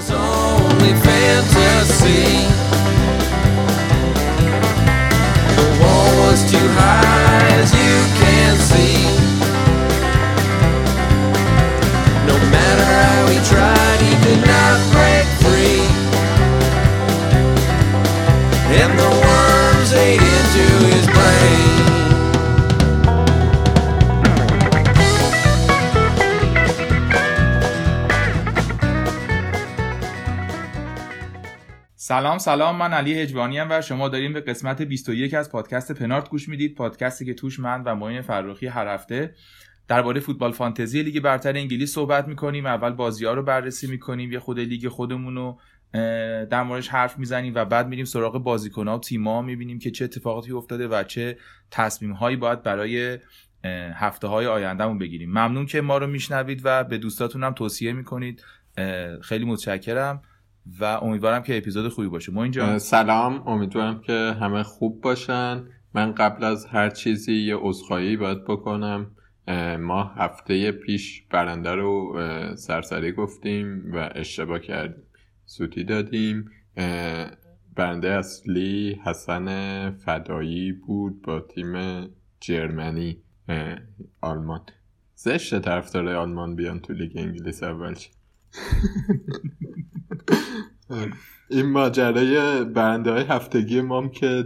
سلام سلام من علی هجوانی و شما داریم به قسمت 21 از پادکست پنارت گوش می‌دید. پادکستی که توش من و معین فرخی هر هفته درباره فوتبال فانتزی لیگ برتر انگلیس صحبت می‌کنیم. اول بازی ها رو بررسی می‌کنیم یه خود لیگ خودمون رو در موردش حرف می‌زنیم و بعد میریم سراغ بازیکن ها و تیما می‌بینیم که چه اتفاقاتی افتاده و چه تصمیم هایی باید برای هفته های آیندهمون بگیریم. ممنون که ما رو میشنوید و به دوستاتون هم توصیه می‌کنید. خیلی متشکرم. و امیدوارم که اپیزود خوبی باشه. ما اینجا سلام. امیدوارم که همه خوب باشن. من قبل از هر چیزی یه عذرخواهی باید بکنم. ما هفته پیش برنده رو سرسری گفتیم و اشتباه کردیم. سوتی دادیم. برنده اصلی حسن فدایی بود با تیم جرمنی. آلمان. زشت طرفدار آلمان بیان تو لیگ انگلیس اول این ماجرای برنده های هفتگی مام که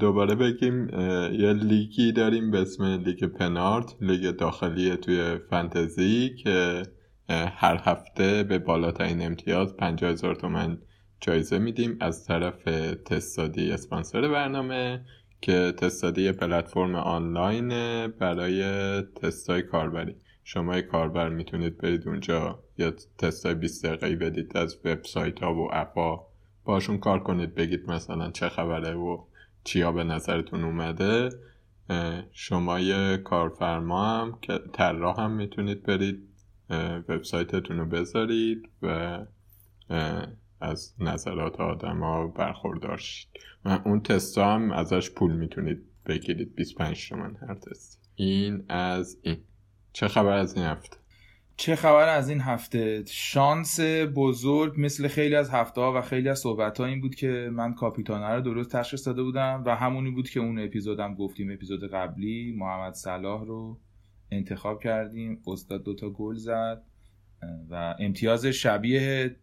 دوباره بگیم یه لیگی داریم به اسم لیگ پنارت لیگ داخلی توی فنتزی که هر هفته به بالاترین امتیاز 50 هزار تومن جایزه میدیم از طرف تستادی اسپانسر برنامه که تستادی پلتفرم آنلاین برای تستای کاربری. شما کاربر می‌تونید برید اونجا یا تستای 20 دقیقه‌ای بدید از وبسایت ها و اپ ها. باشون کار کنید بگید مثلا چه خبره و چیا به نظرتون اومده. شما یه کارفرما هم که طراح هم می‌تونید برید وبسایتتون رو بذارید و از نظرات آدم ها برخوردار شید. و اون تست هم ازش پول می‌تونید بگیرید. 25 تومن هر تست این از این. چه خبر از این هفته؟ چه خبر از این هفته؟ شانس بزرگ مثل خیلی از هفته ها و خیلی از صحبت ها این بود که من کاپیتانه رو درست تشخیص داده بودم و همونی بود که اون اپیزودم گفتیم اپیزود قبلی. محمد صلاح رو انتخاب کردیم. استاد دوتا گل زد و امتیاز شبیه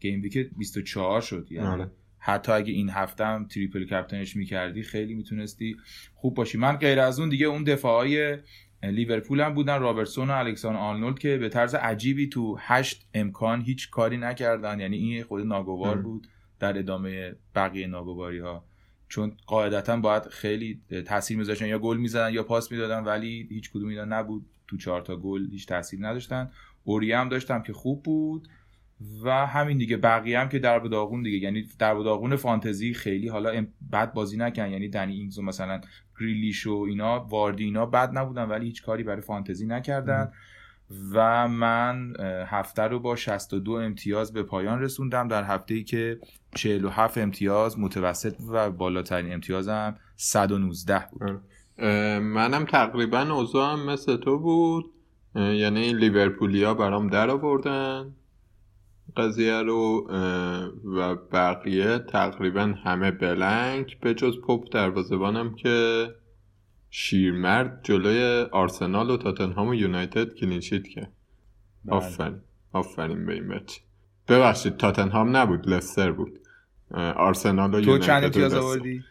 game week 24 شد. یعنی آره. حتی اگه این هفته هم triple captain ش می‌کردی خیلی می‌تونستی خوب باشی. من غیر از اون دیگه اون دفاعای لیورپول هم بودن رابرتسون و الکساندر آرنولد که به طرز عجیبی تو هشت امکان هیچ کاری نکردن. یعنی این خود ناگوار بود در ادامه بقیه ناگواری ها چون قاعدتا باید خیلی تاثیر میذاشتن یا گل می‌زدن یا پاس می‌دادن ولی هیچ کدوم اینا نبود. تو چهار تا گل هیچ تاثیر نداشتن. اوری هم داشتم که خوب بود. و همین دیگه بقیه هم که در داغون دیگه. یعنی در داغون فانتزی خیلی حالا بد بازی نکن. یعنی دنی اینگز مثلا گریلیش و اینا واردی اینا بد نبودن ولی هیچ کاری برای فانتزی نکردن. و من هفته رو با 62 امتیاز به پایان رسوندم. در هفته ای که 47 امتیاز متوسط و بالاترین امتیازم 119 بود. منم تقریبا اوضاعم مثل تو بود. یعنی لیورپولیا برام در آوردن. قضیه رو و بقیه تقریبا همه بلنک به جز پاپ دروازه‌بانم که شیرمرد جلوی آرسنال و تاتنهام و یونایتد کلینشیت که بله. آفرین آفرین به این بچه ببخشید تاتنهام نبود لستر بود آرسنال و تو چند امتیاز آوردی؟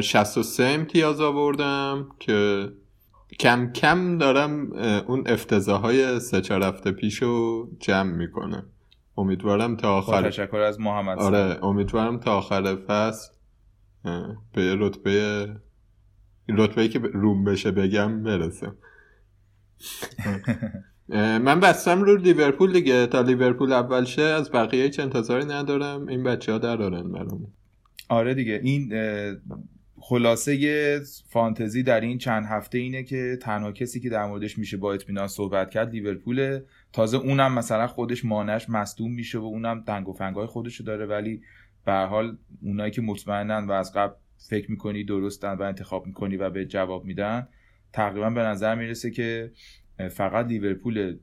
63 امتیاز آوردم که کم کم دارم اون افتضاح سه چهار هفته پیشو جمع می‌کنم امیدوارم تا آخر تشکر از محمد آره امیدوارم تا آخر فصل به رتبه رتبه که روم بشه بگم برسم من بستم رو لیورپول دیگه. تا لیورپول اول شه از بقیه هیچ انتظاری ندارم. این بچه ها درارن برام آره دیگه. این خلاصه فانتزی در این چند هفته اینه که تنها کسی که در موردش میشه با اطمینان صحبت کرد لیورپول تازه اونم مثلا خودش مانش مصدوم میشه و اونم دنگ و فنگای خودشو داره. ولی به حال اونایی که مطمئنن و از قبل فکر می‌کنی درستن و انتخاب می‌کنی و به جواب میدن تقریبا به نظر می‌رسه که فقط لیورپول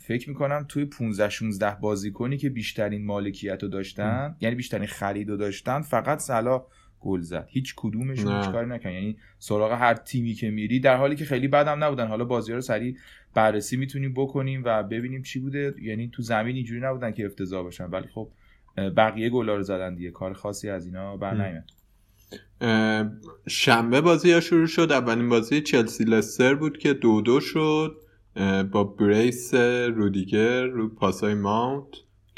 فکر می‌کنم توی 15 16 بازیکنی که بیشترین مالکیت رو داشتن یعنی بیشترین خرید رو داشتن فقط سلا گل زد. هیچ کدومشون هیچ کاری نکن یعنی سراغ هر تیمی که میری در حالی که خیلی بدم نبودن. حالا بازی رو سریع بررسی می‌تونیم بکنیم و ببینیم چی بوده. یعنی تو زمین اینجوری نبودن که افتضاح باشن. ولی خب بقیه گلا رو زدن دیگه. کار خاصی از اینا بر شنبه بازی ها شروع شد. اولین بازی چلسی لستر بود که دو دو شد. با بریس رودیگر رو پاسای ماونت.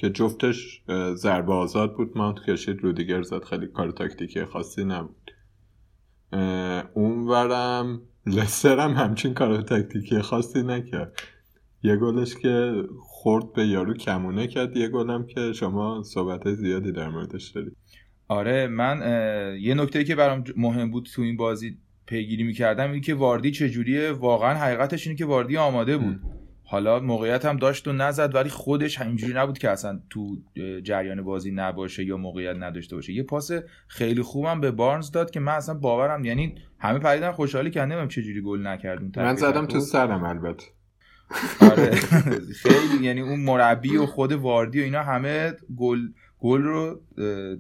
که جفتش ضربه آزاد بود. ماونت کشید رودیگر زد. خیلی کار تاکتیکی خاصی نبود. اونورم لستر هم همچین کار تاکتیکی خاصی نکرد. یه گلش که خورد به یارو کمونه کرد. یه گلم که شما صحبت زیادی در موردش دارید. آره من یه نکته که برام مهم بود تو این بازی پیگیری می‌کردم این که واردی چجوریه؟ واقعا حقیقتش اینه که واردی آماده بود. حالا موقعیت هم داشت و نزد ولی خودش اینجوری نبود که اصلا تو جریان بازی نباشه یا موقعیت نداشته باشه. یه پاس خیلی خوبم به بارنز داد که من اصلا باورم یعنی همه پریدن خوشحالی که نمی‌دونم چه جوری گل نکردون من زدم تو سرم البته. آره. خیلی یعنی اون مربی و خود واردی و اینا همه گل گل رو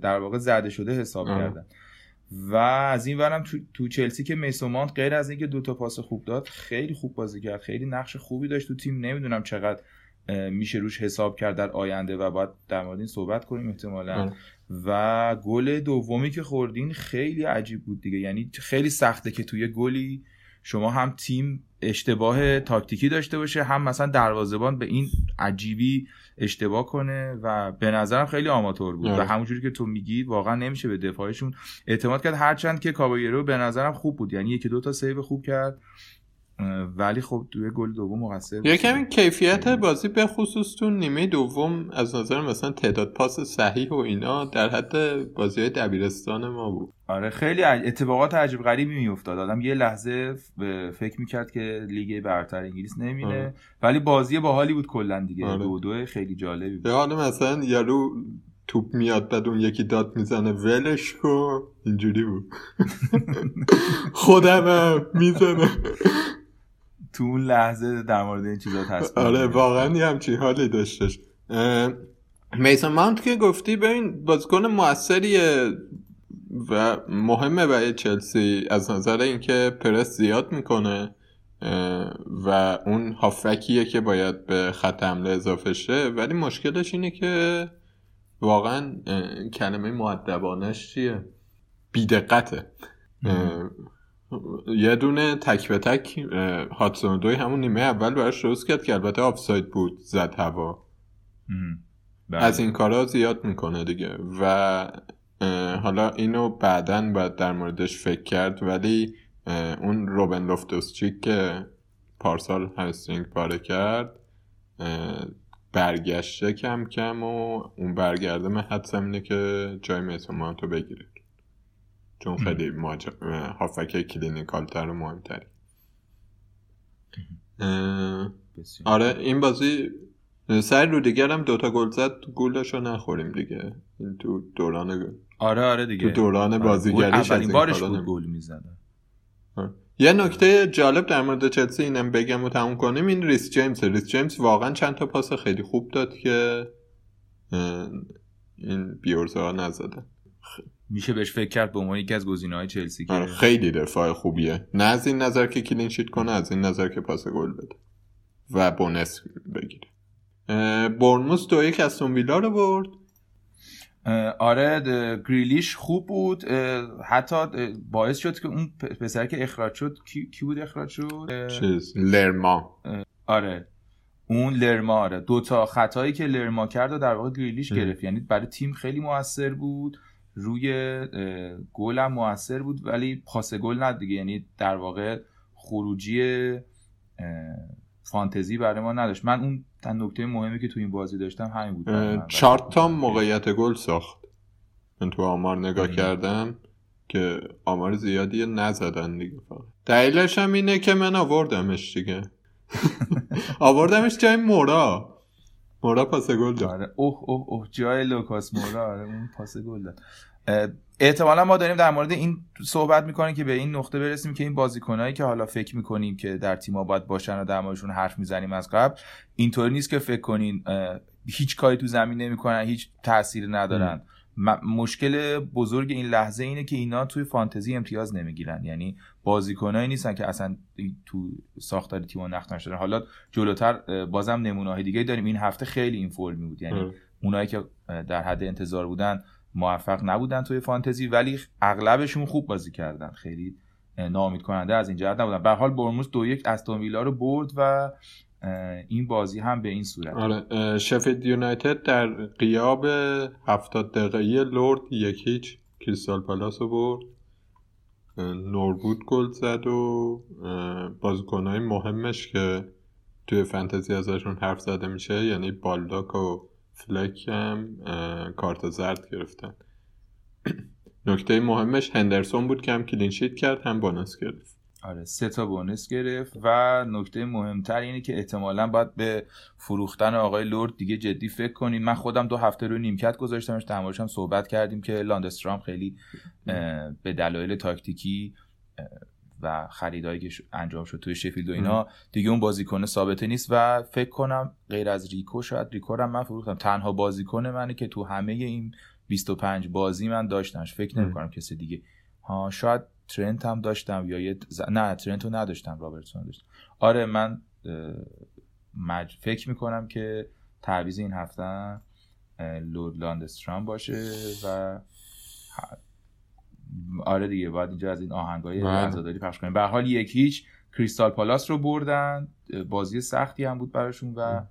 در واقع زده شده حساب کردن. و از این ورم تو, تو چلسی که میسومانت غیر از اینکه دوتا پاس خوب داد خیلی خوب بازی کرد. خیلی نقش خوبی داشت تو تیم. نمی‌دونم چقدر میشه روش حساب کرد در آینده و باید در مورد این صحبت کنیم احتمالا. و گل دومی که خوردین خیلی عجیب بود دیگه. یعنی خیلی سخته که توی گلی شما هم تیم اشتباه تاکتیکی داشته باشه هم مثلا دروازبان به این عجیبی اشتباه کنه و به نظرم خیلی آماتور بود. و آره. همونجوری که تو میگی واقعا نمیشه به دفاعشون اعتماد کرد. هرچند که کابایرو به نظرم خوب بود. یعنی یکی دو تا سیو خوب کرد. ولی خب توی گل دوم مقصر یکم این کیفیت بازی به خصوص تو نیمه دوم از نظر مثلا تعداد پاس صحیح و اینا در حد بازی دبیرستان ما بود. آره خیلی اتفاقات عجیب غریبی میافتاد. آدم یه لحظه فکر می‌کرد که لیگ برتر انگلیس نمیره. ولی بازی باحالی بود کلا دیگه. آره. دو دو خیلی جالبی بود. حالا مثلا یارو توپ میاد بعد اون یکی داد می‌زنه ولش کن. اینجوری بود. خودم می‌زنه. تو اون لحظه در مورد این چیزا تصمیم آره واقعا یه همچین حالی داشتش. میسن ماونت که گفتی ببین بازیکن موثریه و مهمه برای چلسی. از نظر اینکه پرس زیاد می‌کنه و اون هافکیه که باید به خط حمله اضافه شه. ولی مشکلش اینه که واقعا کلمه معدبانش چیه؟ بیدقته. یه دونه تک به تک هاتسون دوی همون نیمه اول براش درست کرد که البته آفساید بود زد هوا. بله. از این کارا زیاد می‌کنه دیگه. و حالا اینو بعدا باید در موردش فکر کرد ولی اون روبن لوفتوسچیک که پارسال همسترینگ پاره کرد برگشته کم کم و اون برگرده من حدسم اینه که جای میسون بگیره. چون خیلی ماجر... هافبک clinical تر و مهمتری. آره این بازی سر رودیگر هم دوتا گل زد گلش رو نخوریم دیگه. این تو دوران آره آره دیگه. تو دوران آره. بازیگریش اولین بارش بود گل می‌زنه یه نکته جالب در مورد چلسی اینم بگم و تموم کنیم. این ریس جیمز ریس جیمز واقعا چند تا پاس خیلی خوب داد که این بیورزا نزدن. میشه بهش فکر کرد به عنوان یکی از های چلسی که آره، خیلی دفاع خوبیه. نه از این نظر که کلین شیت کنه از این نظر که پاس گل بده و بونس بگیره. برنموس دو یک از ویلا رو برد. آره گریلیش خوب بود. حتی باعث شد که اون پسر که اخراج شد کی, بود اخراج شد؟ چیز لرما. آره. اون لرما آره. دو تا خطایی که لرما کرد و در واقع گریلیش گرفت. یعنی برای تیم خیلی موثر بود. روی گل هم موثر بود ولی پاس گل ند دیگه. یعنی در واقع خروجی فانتزی برای ما نداشت. من اون نکته مهمی که تو این بازی داشتم همین بود. چهار تا موقعیت گل ساخت. من تو آمار نگاه کردم که آمار زیادی نزدن دیگه فقط. دلیلش هم اینه که من آوردمش دیگه. آوردمش جای مورا. مورا پاس گل داد. آره. اوه اوه اوه. جای لوکاس مورا. آره اون پاس گل داد. احتمالا ما داریم در مورد این صحبت می‌کنیم که به این نقطه برسیم که این بازیکنایی که حالا فکر می‌کنیم که در تیم باید باشن و در موردشون حرف می‌زنیم از قبل اینطوری نیست که فکر کنین هیچ کاری تو زمین نمی‌کنن هیچ تاثیر ندارن. مشکل بزرگ این لحظه اینه که اینا توی فانتزی امتیاز نمی‌گیرن. یعنی بازیکنایی نیستن که اصلا تو ساختار تیم نقد نشدن حالا جلوتر بازم نمونه دیگه داریم. این هفته خیلی این فرمی بود. یعنی اونایی که در حد انتظار بودن موفق نبودن توی فانتزی ولی اغلبشون خوب بازی کردن. خیلی نامید کننده از این جهت نبودن. به حال برموس دو یک استون ویلا رو برد و این بازی هم به این صورت. آره شفید یونایتد در قیاب 70 دقیقه لورد یک هیچ. کریستال پالاس رو برد. نوربود گل زد و بازیکنهای مهمش که توی فنتزی ازشون حرف زده میشه یعنی بالداک و فلک هم کارت زرد گرفتن. نکته مهمش هندرسون بود که هم کلینشیت کرد هم بونس گرفت. آره سه تا بونس گرفت و نکته مهمتر اینه که احتمالا باید به فروختن آقای لورد دیگه جدی فکر کنیم. من خودم دو هفته رو نیمکت گذاشتمش هم صحبت کردیم که لاندسترام خیلی به دلایل تاکتیکی و خریدایی که انجام شد توی شفیلد و اینا دیگه اون بازیکن ثابته نیست و فکر کنم غیر از ریکو شاید ریکو هم من فروختم. تنها بازیکن منه که تو همه این 25 بازی من داشتمش. فکر نمی کنم کسی دیگه. ها شاید ترنت هم داشتم یا یه نه ترنت رو نداشتم رابرتسون داشتم. آره من مج... فکر می‌کنم که تعویض این هفته لورد لاندسترام باشه و آره دیگه باید اینجا از این آهنگای بله. عزاداری پخش کنیم. به حال یک هیچ کریستال پالاس رو بردن بازی سختی هم بود براشون و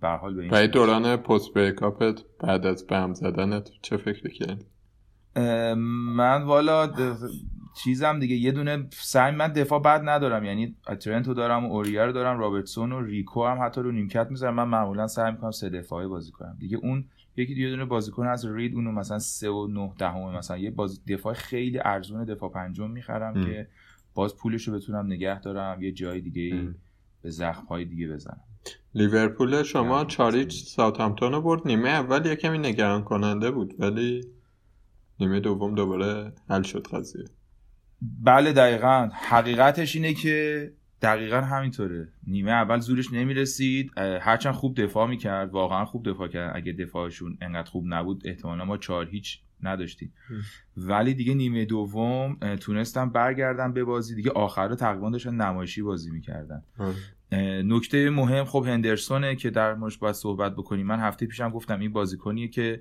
به حال به این دوران پست بیکاپت بعد از بم زدنت چه فکر کردی من والا چیزم دیگه یه دونه سعی من دفاع بد ندارم. یعنی ترنتو دارم و اوریا رو دارم رابرتسون و ریکو هم حتی رو نیمکت می‌ذارم. من معمولا سعی می‌کنم سه دفاعی بازی کنم. دیگه اون یکی یه دونه بازیکن از رید اونو مثلا سه و 9 دهم مثلا یه بازی دفاع خیلی ارزون دفاع پنجم می‌خرم که باز پولش رو بتونم نگه دارم یه جای دیگه به زخم های دیگه بزنم. لیورپول شما چاریچ ساوثهامپتون رو برد نیمه اول یه کمی نگران کننده بود. ولی نیمه دوم دوباره حل شد قضیه. بله دقیقا. حقیقتش اینه که دقیقا همینطوره. نیمه اول زورش نمی‌رسید. هرچند خوب دفاع می‌کرد. واقعا خوب دفاع کرد. اگه دفاعشون انقدر خوب نبود احتمالا ما چهار هیچ نداشتیم. ولی دیگه نیمه دوم تونستم برگردم به بازی. دیگه آخر رو تقریبا داشتن نمایشی بازی می‌کردن. نکته مهم خب هندرسونه که در موردش باید صحبت بکنیم. من هفته پیشم گفتم این بازیکنیه که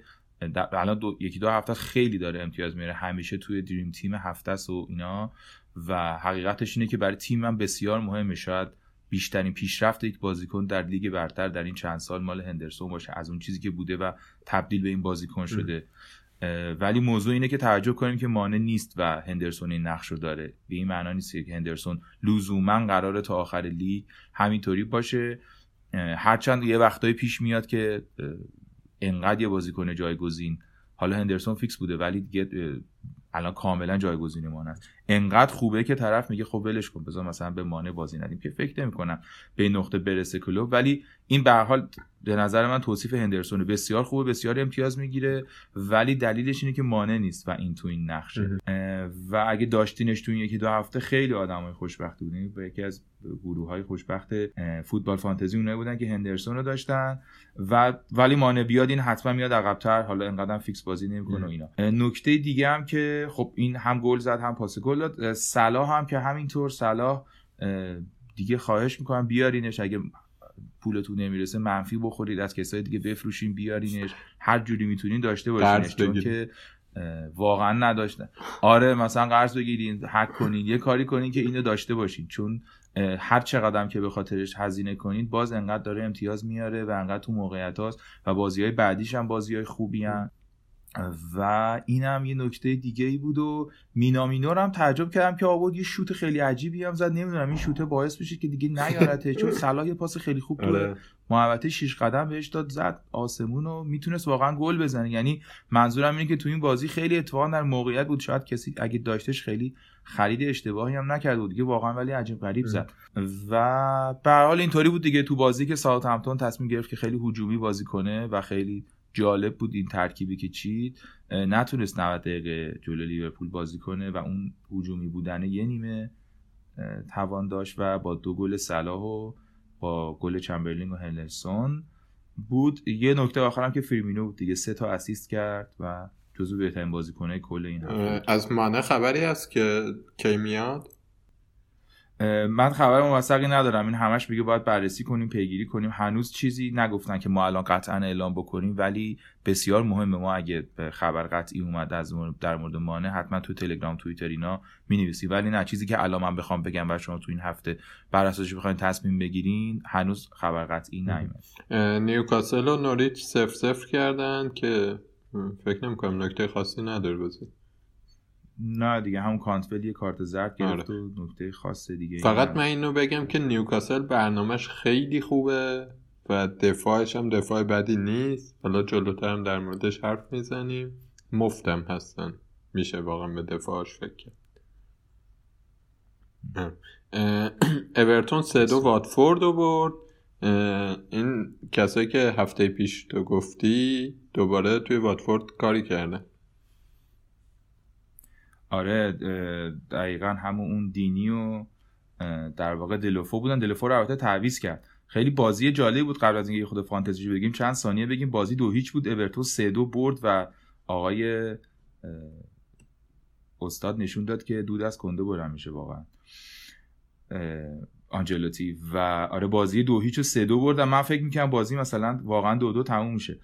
الان دو، یکی دو هفته خیلی داره امتیاز میره همیشه توی دریم تیم هفته و اینا. و حقیقتش اینه که برای تیمم بسیار مهمه. شاید بیشترین پیشرفت یک بازیکن در لیگ برتر در این چند سال مال هندرسون باشه. از اون چیزی که بوده و تبدیل به این بازیکن شده. ولی موضوع اینه که توجه کنیم که مانع نیست و هندرسون این نقش رو داره. به این معنا نیست که هندرسون لزوما قراره تا آخر لیگ همینطوری باشه. هرچند یه وقتایی پیش میاد که انقدر یه بازیکن جایگزین. حالا هندرسون فیکس بوده ولی دیگه الان کاملا جایگزین مانه انقدر خوبه که طرف میگه خب ولش کن بذار مثلا به مانع بازی ندیم که فکر نمی‌کنم به این نقطه برسه کلوب. ولی این به حال به نظر من توصیف هندرسون بسیار خوبه بسیار امتیاز می‌گیره ولی دلیلش اینه که مانع نیست و این تو این نقشه. و اگه داشتینش تو این یکی دو هفته خیلی آدمای خوشبختی بودین. به یکی از گروه های خوشبخت فوتبال فانتزی اونایی بودن که هندرسون رو داشتن. و ولی مانع بیاد این حتما میاد عقبتر حالا انقدر فیکس بازی نمی‌کنه و اینا. نکته دیگه هم که خب این هم گل زد هم پاس گل داد صلاح هم که همینطور صلاح دیگه خواهش می‌کنم بیارینش. اگه پولتون نمی‌رسه منفی بخورید از کسای دیگه بفروشین بیارینش. هر جوری می‌تونین داشته باشینش چون که واقعا نداشتن. آره مثلا قرض بگیرین حک کنین. یه کاری کنین که اینو داشته باشین. چون هر چقدر که به خاطرش هزینه کنید باز انقدر داره امتیاز میاره و انقدر تو موقعیت هاست و بازی های بعدیش هم بازی های خوبی هن. و اینم یه نکته دیگه ای بود و مینامینور هم تعجب کردم که آورد یه شوت خیلی عجیبی هم زد. نمی‌دونم این شوت باعث بشه که دیگه نیارته. چون صلاح یه پاس خیلی خوب تو آره. محوطه شیش قدم بهش داد زد. آسمون و می‌تونست واقعا گل بزنه. یعنی منظورم اینه که تو این بازی خیلی اتفاقا در موقعیت بود. شاید کسی اگه داشتش خیلی خرید اشتباهی هم نکرد بود. دیگه واقعا ولی عجیب غریب زد. و به حال اینطوری بود دیگه تو بازی که ساوثهمپتون تصمیم گرفت که خیلی هجومی بازی کنه و خیلی جالب بود این ترکیبی که چید. نتونست 90 دقیقه جلو لیورپول بازی کنه و اون هجومی بودن یه نیمه توان داشت و با دو گل صلاح و با گل چمبرلین و هنرسون بود. یه نکته آخرم که فیرمینو بود دیگه سه تا اسیست کرد و جزو بهترین بازیکنه کل این هفته. از مانه خبری هست که کی میاد؟ من خبر موثقی ندارم. این همش میگه باید بررسی کنیم پیگیری کنیم. هنوز چیزی نگفتن که ما الان قطعا اعلام بکنیم ولی بسیار مهمه. ما اگه خبر قطعی اومد از در مورد مانه حتما تو تلگرام توییتر اینا می‌نویسی ولی نه چیزی که الان من بخوام بگم و شما تو این هفته بر اساسش بخواین تصمیم بگیرین هنوز خبر قطعی نیومد. نیوکاسل و نوریچ سف سفر کردن که فکر نمی‌کنم نکته خاصی نداره بازی. نه دیگه همون کانتفل یه کارت زرد گرفت آره. و نکته خاص دیگه فقط من اینو بگم که نیوکاسل برنامهش خیلی خوبه و دفاعش هم دفاع بدی نیست. حالا جلوتر هم در موردش حرف می‌زنیم. مفتم هستن. میشه واقعا به دفاعش فکر کرد. اورتون سه دو واتفورد رو برد. این کسایی که هفته پیش تو گفتی دوباره توی واتفورد کاری کردن. آره دقیقا همون اون دینی و در واقع دلوفو بودن. دلوفو رو البته تعویض کرد. خیلی بازی جالبی بود قبل از اینکه خود فانتزی بگیم. چند ثانیه بگیم. بازی دو هیچ بود. اورتون سه دو برد و آقای استاد نشون داد که دود از کنده بلند میشه واقعا. آنجلوتی. و آره بازی دو هیچ و سه دو بردم من فکر می‌کنم بازی مثلا واقعا دو دو تموم میشه.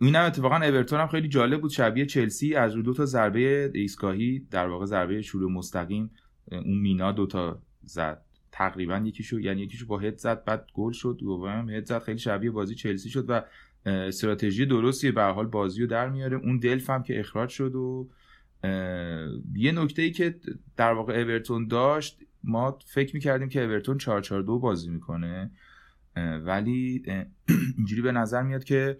اینم اتفاقا اورتون هم خیلی جالب بود. شبیه چلسی از رو دو تا ضربه ایستگاهی در واقع ضربه شروع مستقیم اون مینا دو تا زد. تقریبا یکیشو یعنی یکیشو با هد زد بعد گل شد دوم هد زد. خیلی شبیه بازی چلسی شد و استراتژی درستی به حال بازی رو در میاره. اون دلف هم که اخراج شد و یه نکته ای که در واقع اورتون داشت ما فکر می‌کردیم که اورتون 4 4 2 بازی می‌کنه ولی اینجوری به نظر میاد که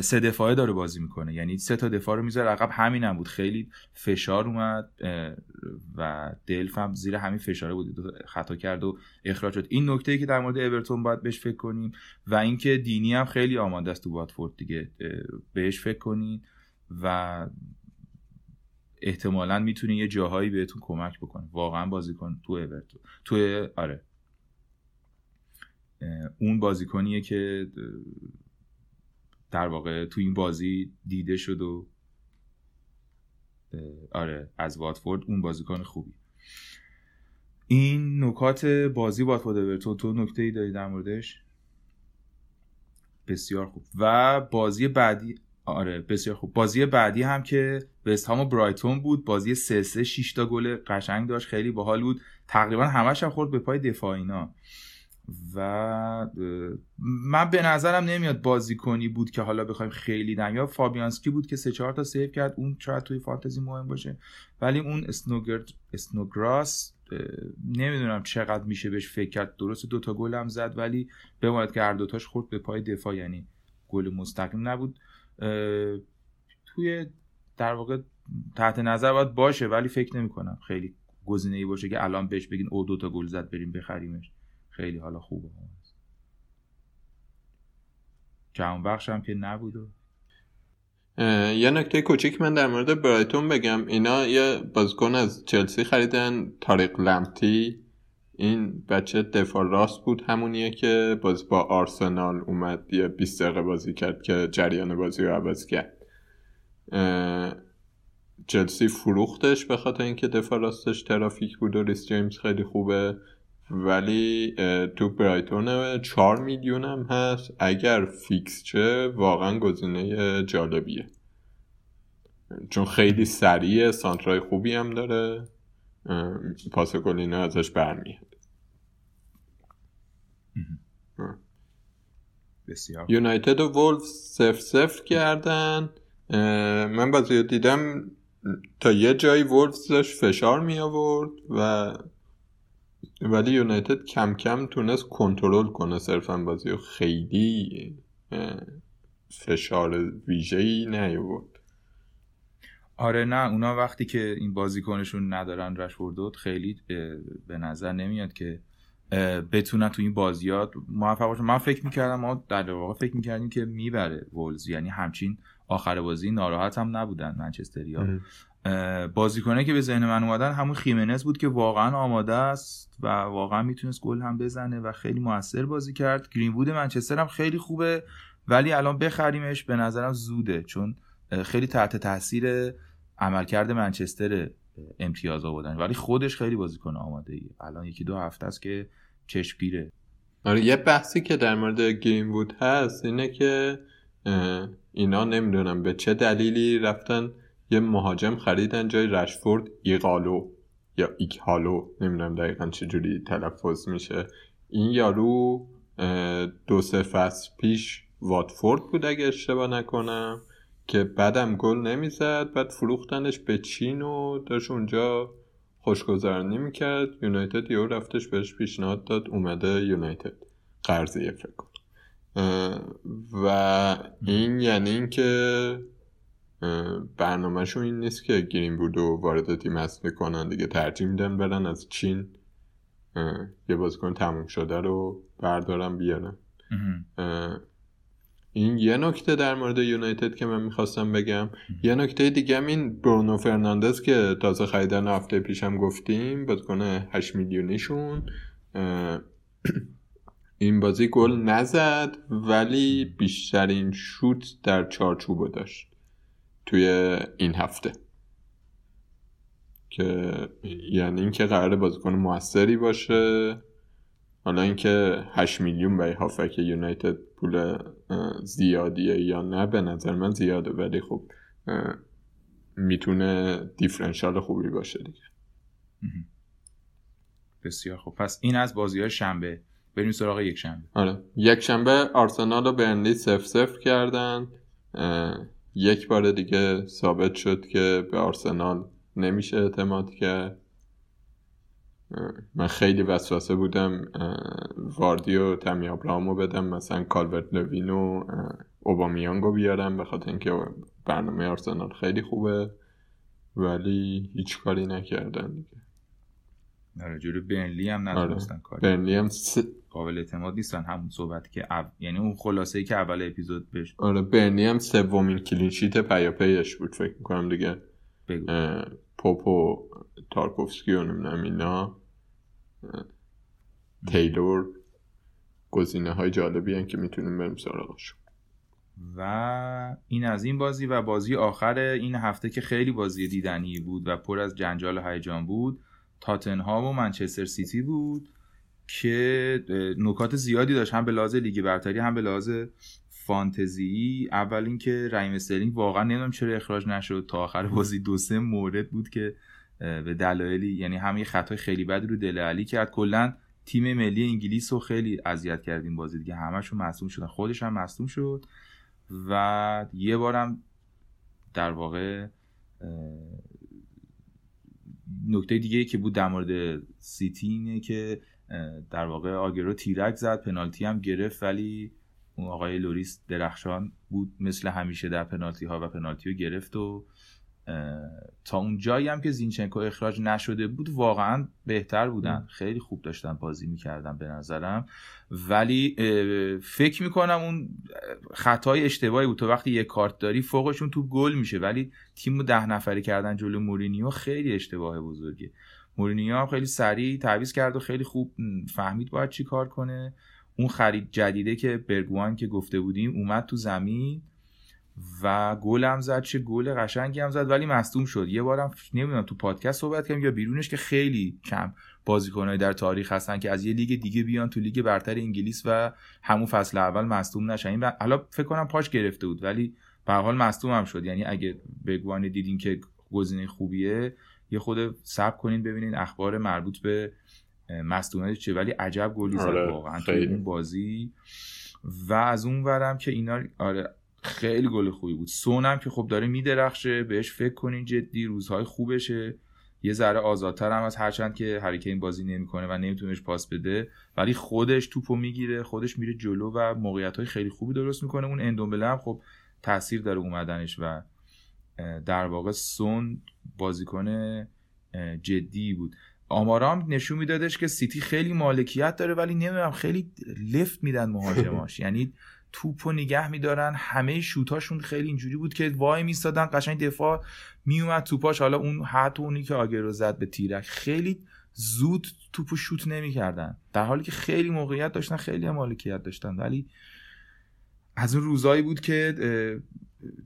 سه دفاعه داره بازی می‌کنه. یعنی سه تا دفاع رو می‌ذاره. عقب همین هم بود. خیلی فشار اومد و دلف هم زیر همین فشاره بود. خطا کرد و اخراج شد. این نکته ای که در مورد اورتون باید بهش فکر کنیم و اینکه دینی هم خیلی آماده است تو واتفورد دیگه. بهش فکر کنین و احتمالا می‌تونه یه جاهایی بهتون کمک بکنه. واقعا بازیکن تو اورتون. تو آره. اون بازیکنیه که در واقع تو این بازی دیده شد و آره از واتفورد اون بازیکن خوبی. این نکات بازی واتفورد اورتون تو نکته ای داری در موردش؟ بسیار خوب. و بازی بعدی آره بسیار خوب. بازی بعدی هم که وست هام و برایتون بود بازی 3 3 6 تا گل قشنگ داشت خیلی باحال بود. تقریبا همش هم خورد به پای دفاع اینا. و من به نظرم نمیاد بازیکنی بود که حالا بخوایم خیلی دم یا فابیانسکی بود که سه چهار تا save کرد. اون شاید توی فانتزی مهم باشه. ولی اون اسنوگرد اسنوگراس نمی‌دونم چقدر میشه بهش فکر کرد. درست دوتا گل هم زد ولی بماند که هر دوتاش خورد به پای دفاع یعنی گل مستقیم نبود. توی در واقع تحت نظر باید باشه ولی فکر نمی کنم خیلی گزینه ای باشه که الان بهش بگین او دوتا گل زد بریم بخریمش. خیلی حالا خوبه جهان بخش هم که نبود و یه نکته کوچیک من در مورد برایتون بگم. اینا یه بازیکن از چلسی خریدن تاریق لمپتی. این بچه دفاع راست بود همونیه که بازی با آرسنال اومد یه 20 دقیقه بازی کرد که جریان بازی رو عوض کرد. چلسی فروختش به خاطر اینکه دفاع راستش ترافیک بود و ریس جیمز خیلی خوبه. ولی تو برایتون 4 میلیون هم هست. اگر فیکس شه واقعا گزینه جالبیه. چون خیلی سریع سانترای خوبی هم داره. پاس گلینه ازش برمیاد. بسیار. یونایتد و وولف سف سف کردن. من بازی دیدم تا یه جایی وولفز داشت فشار می آورد و ولی یونایتد کم کم تونست کنترل کنه صرفا بازی خیلی فشار ویژه ای نیورد آره نه اونا وقتی که این بازیکنشون ندارن رشوردوت خیلی به نظر نمیاد که بتونن تو این بازیات موفق باشن. من فکر می‌کردم ما در واقع فکر می‌کردیم که می‌بره وولز. یعنی همچین آخر بازی ناراحت هم نبودن منچستریا بازیکنه که به ذهن من اومدن همون خیمنز بود که واقعا آماده است و واقعا می‌تونست گل هم بزنه و خیلی موثر بازی کرد. گرین وود منچستر هم خیلی خوبه ولی الان بخریمش. به نظرم زوده چون خیلی تحت تاثیر عملکرد منچستر امتیاز آوردن. ولی خودش خیلی بازیکن آماده ای الان یکی دو هفته است که چشمگیره. آره یه بحثی که در مورد گرین وود هست اینه که اینا نمی‌دونم به چه دلیلی رفتن یه مهاجم خریدن جای رشفورد ایقالو یا ایکالو نمی‌دونم دقیقا چجوری تلفظ میشه. این یارو دو سه فصل پیش واتفورد بود اگه اشتباه نکنم که بعدم گل نمی‌زد بعد فروختنش به چین و داشت اونجا خوشگذرانی می‌کرد. یونایتد یهو رفتش بهش پیشنهاد داد اومده یونایتد. قرضیه فکر و این یعنی اینکه برنامهشون این نیست که گرین بود و وارد تیم اصلی کنن دیگه ترجیح میدن برن از چین یه بازیکن تموم شده رو بردارم بیارن. این یه نکته در مورد یونایتد که من می‌خواستم بگم. یه نکته دیگه این برونو فرناندز که تازه خریدن هفته پیشم گفتیم بازیکن 8 میلیونیشون. این بازی گل نزد ولی بیشترین شوت در چارچوب داشت. توی این هفته. که یعنی اینکه قرار بازیکن موثری باشه. حالا اینکه 8 میلیون برای هافک یونایتد پول زیادیه یا نه به نظر من زیاده. ولی خب می‌تونه دیفرنشال خوبی باشه دیگه. بسیار خب پس این از بازی های شنبه. بریم سراغ یک شنبه. آره. یک شنبه آرسنال و برنلی سف سف کردن. یک بار دیگه ثابت شد که به آرسنال نمیشه اعتماد کرد من خیلی وسوسه بودم واردی و تمی ابراهامو بدم مثلا کالورت لوین و اوبامیانگو بیارم به خاطر اینکه برنامه آرسنال خیلی خوبه ولی هیچ کاری نکردن دیگه آره جوری برنلی هم نتونستن آره. کاری برنلی هم قابل اعتماد نیستن همون صحبت که یعنی اون خلاصه ای که اول اپیزود بهش آره برنلی هم سومین clean sheet پیاپیش بود فکر می‌کنم دیگه. بگو. پوپ و تارکوفسکی و نمی‌دونم اینا. تیلور. گزینه های جالبی هن که می‌تونیم بریم سراغشون. و این از این بازی و بازی آخر این هفته که خیلی بازی دیدنی بود و پر از جنجال هیجان بود تاتنهام و منچستر سیتی بود. که نکات زیادی داشت. هم به لحاظ لیگ برتری هم به لحاظ فانتزی. اول اینکه رحیم استرلینگ واقعا نمی‌دونم چرا اخراج نشد. تا آخر بازی دو سه مورد بود که به دلایلی یعنی هم یه خطای خیلی بدی رو دل علی کرد. کلا تیم ملی انگلیس رو خیلی اذیت کرد این بازی دیگه. همشون مصدوم شدن. خودش هم مصدوم شد. و یه بارم در واقع نکته دیگه که بود در مورد سیتی اینه که در واقع آگوئرو تیرک زد پنالتی هم گرفت ولی اون آقای لوریس درخشان بود مثل همیشه در پنالتی ها و پنالتی رو گرفت و تا اون جایی هم که زینچنکو اخراج نشده بود واقعا بهتر بودن. خیلی خوب داشتن بازی می‌کردن به نظرم. ولی فکر می‌کنم اون خطای اشتباهی بود. تو وقتی یه کارت داری فوقش اون توپ گل میشه. ولی تیم رو ده نفری کردن جلو مورینیو خیلی اشتباه بزرگه مورینیو خیلی سریع تعویض کرد و خیلی خوب فهمید باید چی کار کنه. اون خرید جدیده که برگواین که گفته بودیم اومد تو زمین و گل هم زد چه گل قشنگی هم زد ولی مصدوم شد. یه بارم نمی‌دونم تو پادکست صحبت کردیم یا بیرونش که خیلی کم بازیکنای در تاریخ هستن که از یه لیگ دیگه بیان تو لیگ برتر انگلیس و همون فصل اول مصدوم نشن. این حالا فکر کنم پاش گرفته بود ولی به حال مصدوم هم شد. یعنی اگه بگوان دیدین که گزینه خوبیه یه خود سب کنین ببینین اخبار مربوط به مصدومیت چه ولی عجب گلی زد آره، واقعا تو این بازی. و از اون ورم که اینا آره خیلی گل خوبی بود. سونم که خب داره میدرخشه بهش فکر کنین جدی روزهای خوبشه. یه ذره آزادتر هم از هرچند که هریکین بازی نمی‌کنه و نمیتونهش پاس بده. ولی خودش توپو می‌گیره خودش میره جلو و موقعیت های خیلی خوبی درست می‌کنه. اون اندومبله هم خب تاثیر داره اومدنش و در واقع سون بازیکن جدی بود. آمارام نشون میدادش که سیتی خیلی مالکیت داره ولی نمی‌دونم خیلی لفت میدن مهاجماش. یعنی توپ نگه میدارن. همه شوتاشون خیلی اینجوری بود که وای میستادن قشنگ دفاع میومد توپاش. حالا اون حتی اونی که آگرو زد به تیرک خیلی زود توپو شوت نمی‌کردن. در حالی که خیلی موقعیت داشتن خیلی مالکیت داشتن. ولی از اون روزایی بود که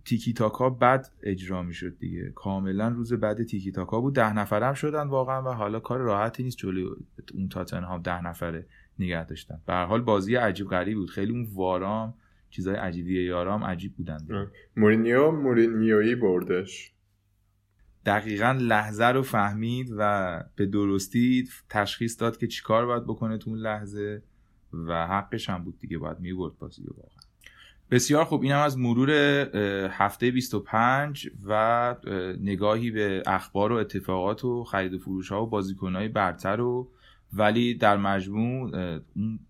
تیکی تاکا بد اجرا می‌شد دیگه. کاملا روز بعد تیکی تاکا بود. ده نفرم شدن واقعا و حالا کار راحتی نیست. جلوی اون تاتنهام ده نفره نگه داشتن. به حال بازی عجیب غریب بود. خیلی اون وارام چیزای عجیبی یارام عجیب بودن. مورینیو مورینیویی بردش. دقیقا لحظه رو فهمید و به درستی تشخیص داد که چیکار باید بکنه تو اون لحظه و حقش هم بود دیگه. باید می‌برد بازی رو واقعا. بسیار خوب. اینم از مرور هفته 25 و نگاهی به اخبار و اتفاقات و خرید و فروش ها و بازیکن های برتر و ولی در مجموع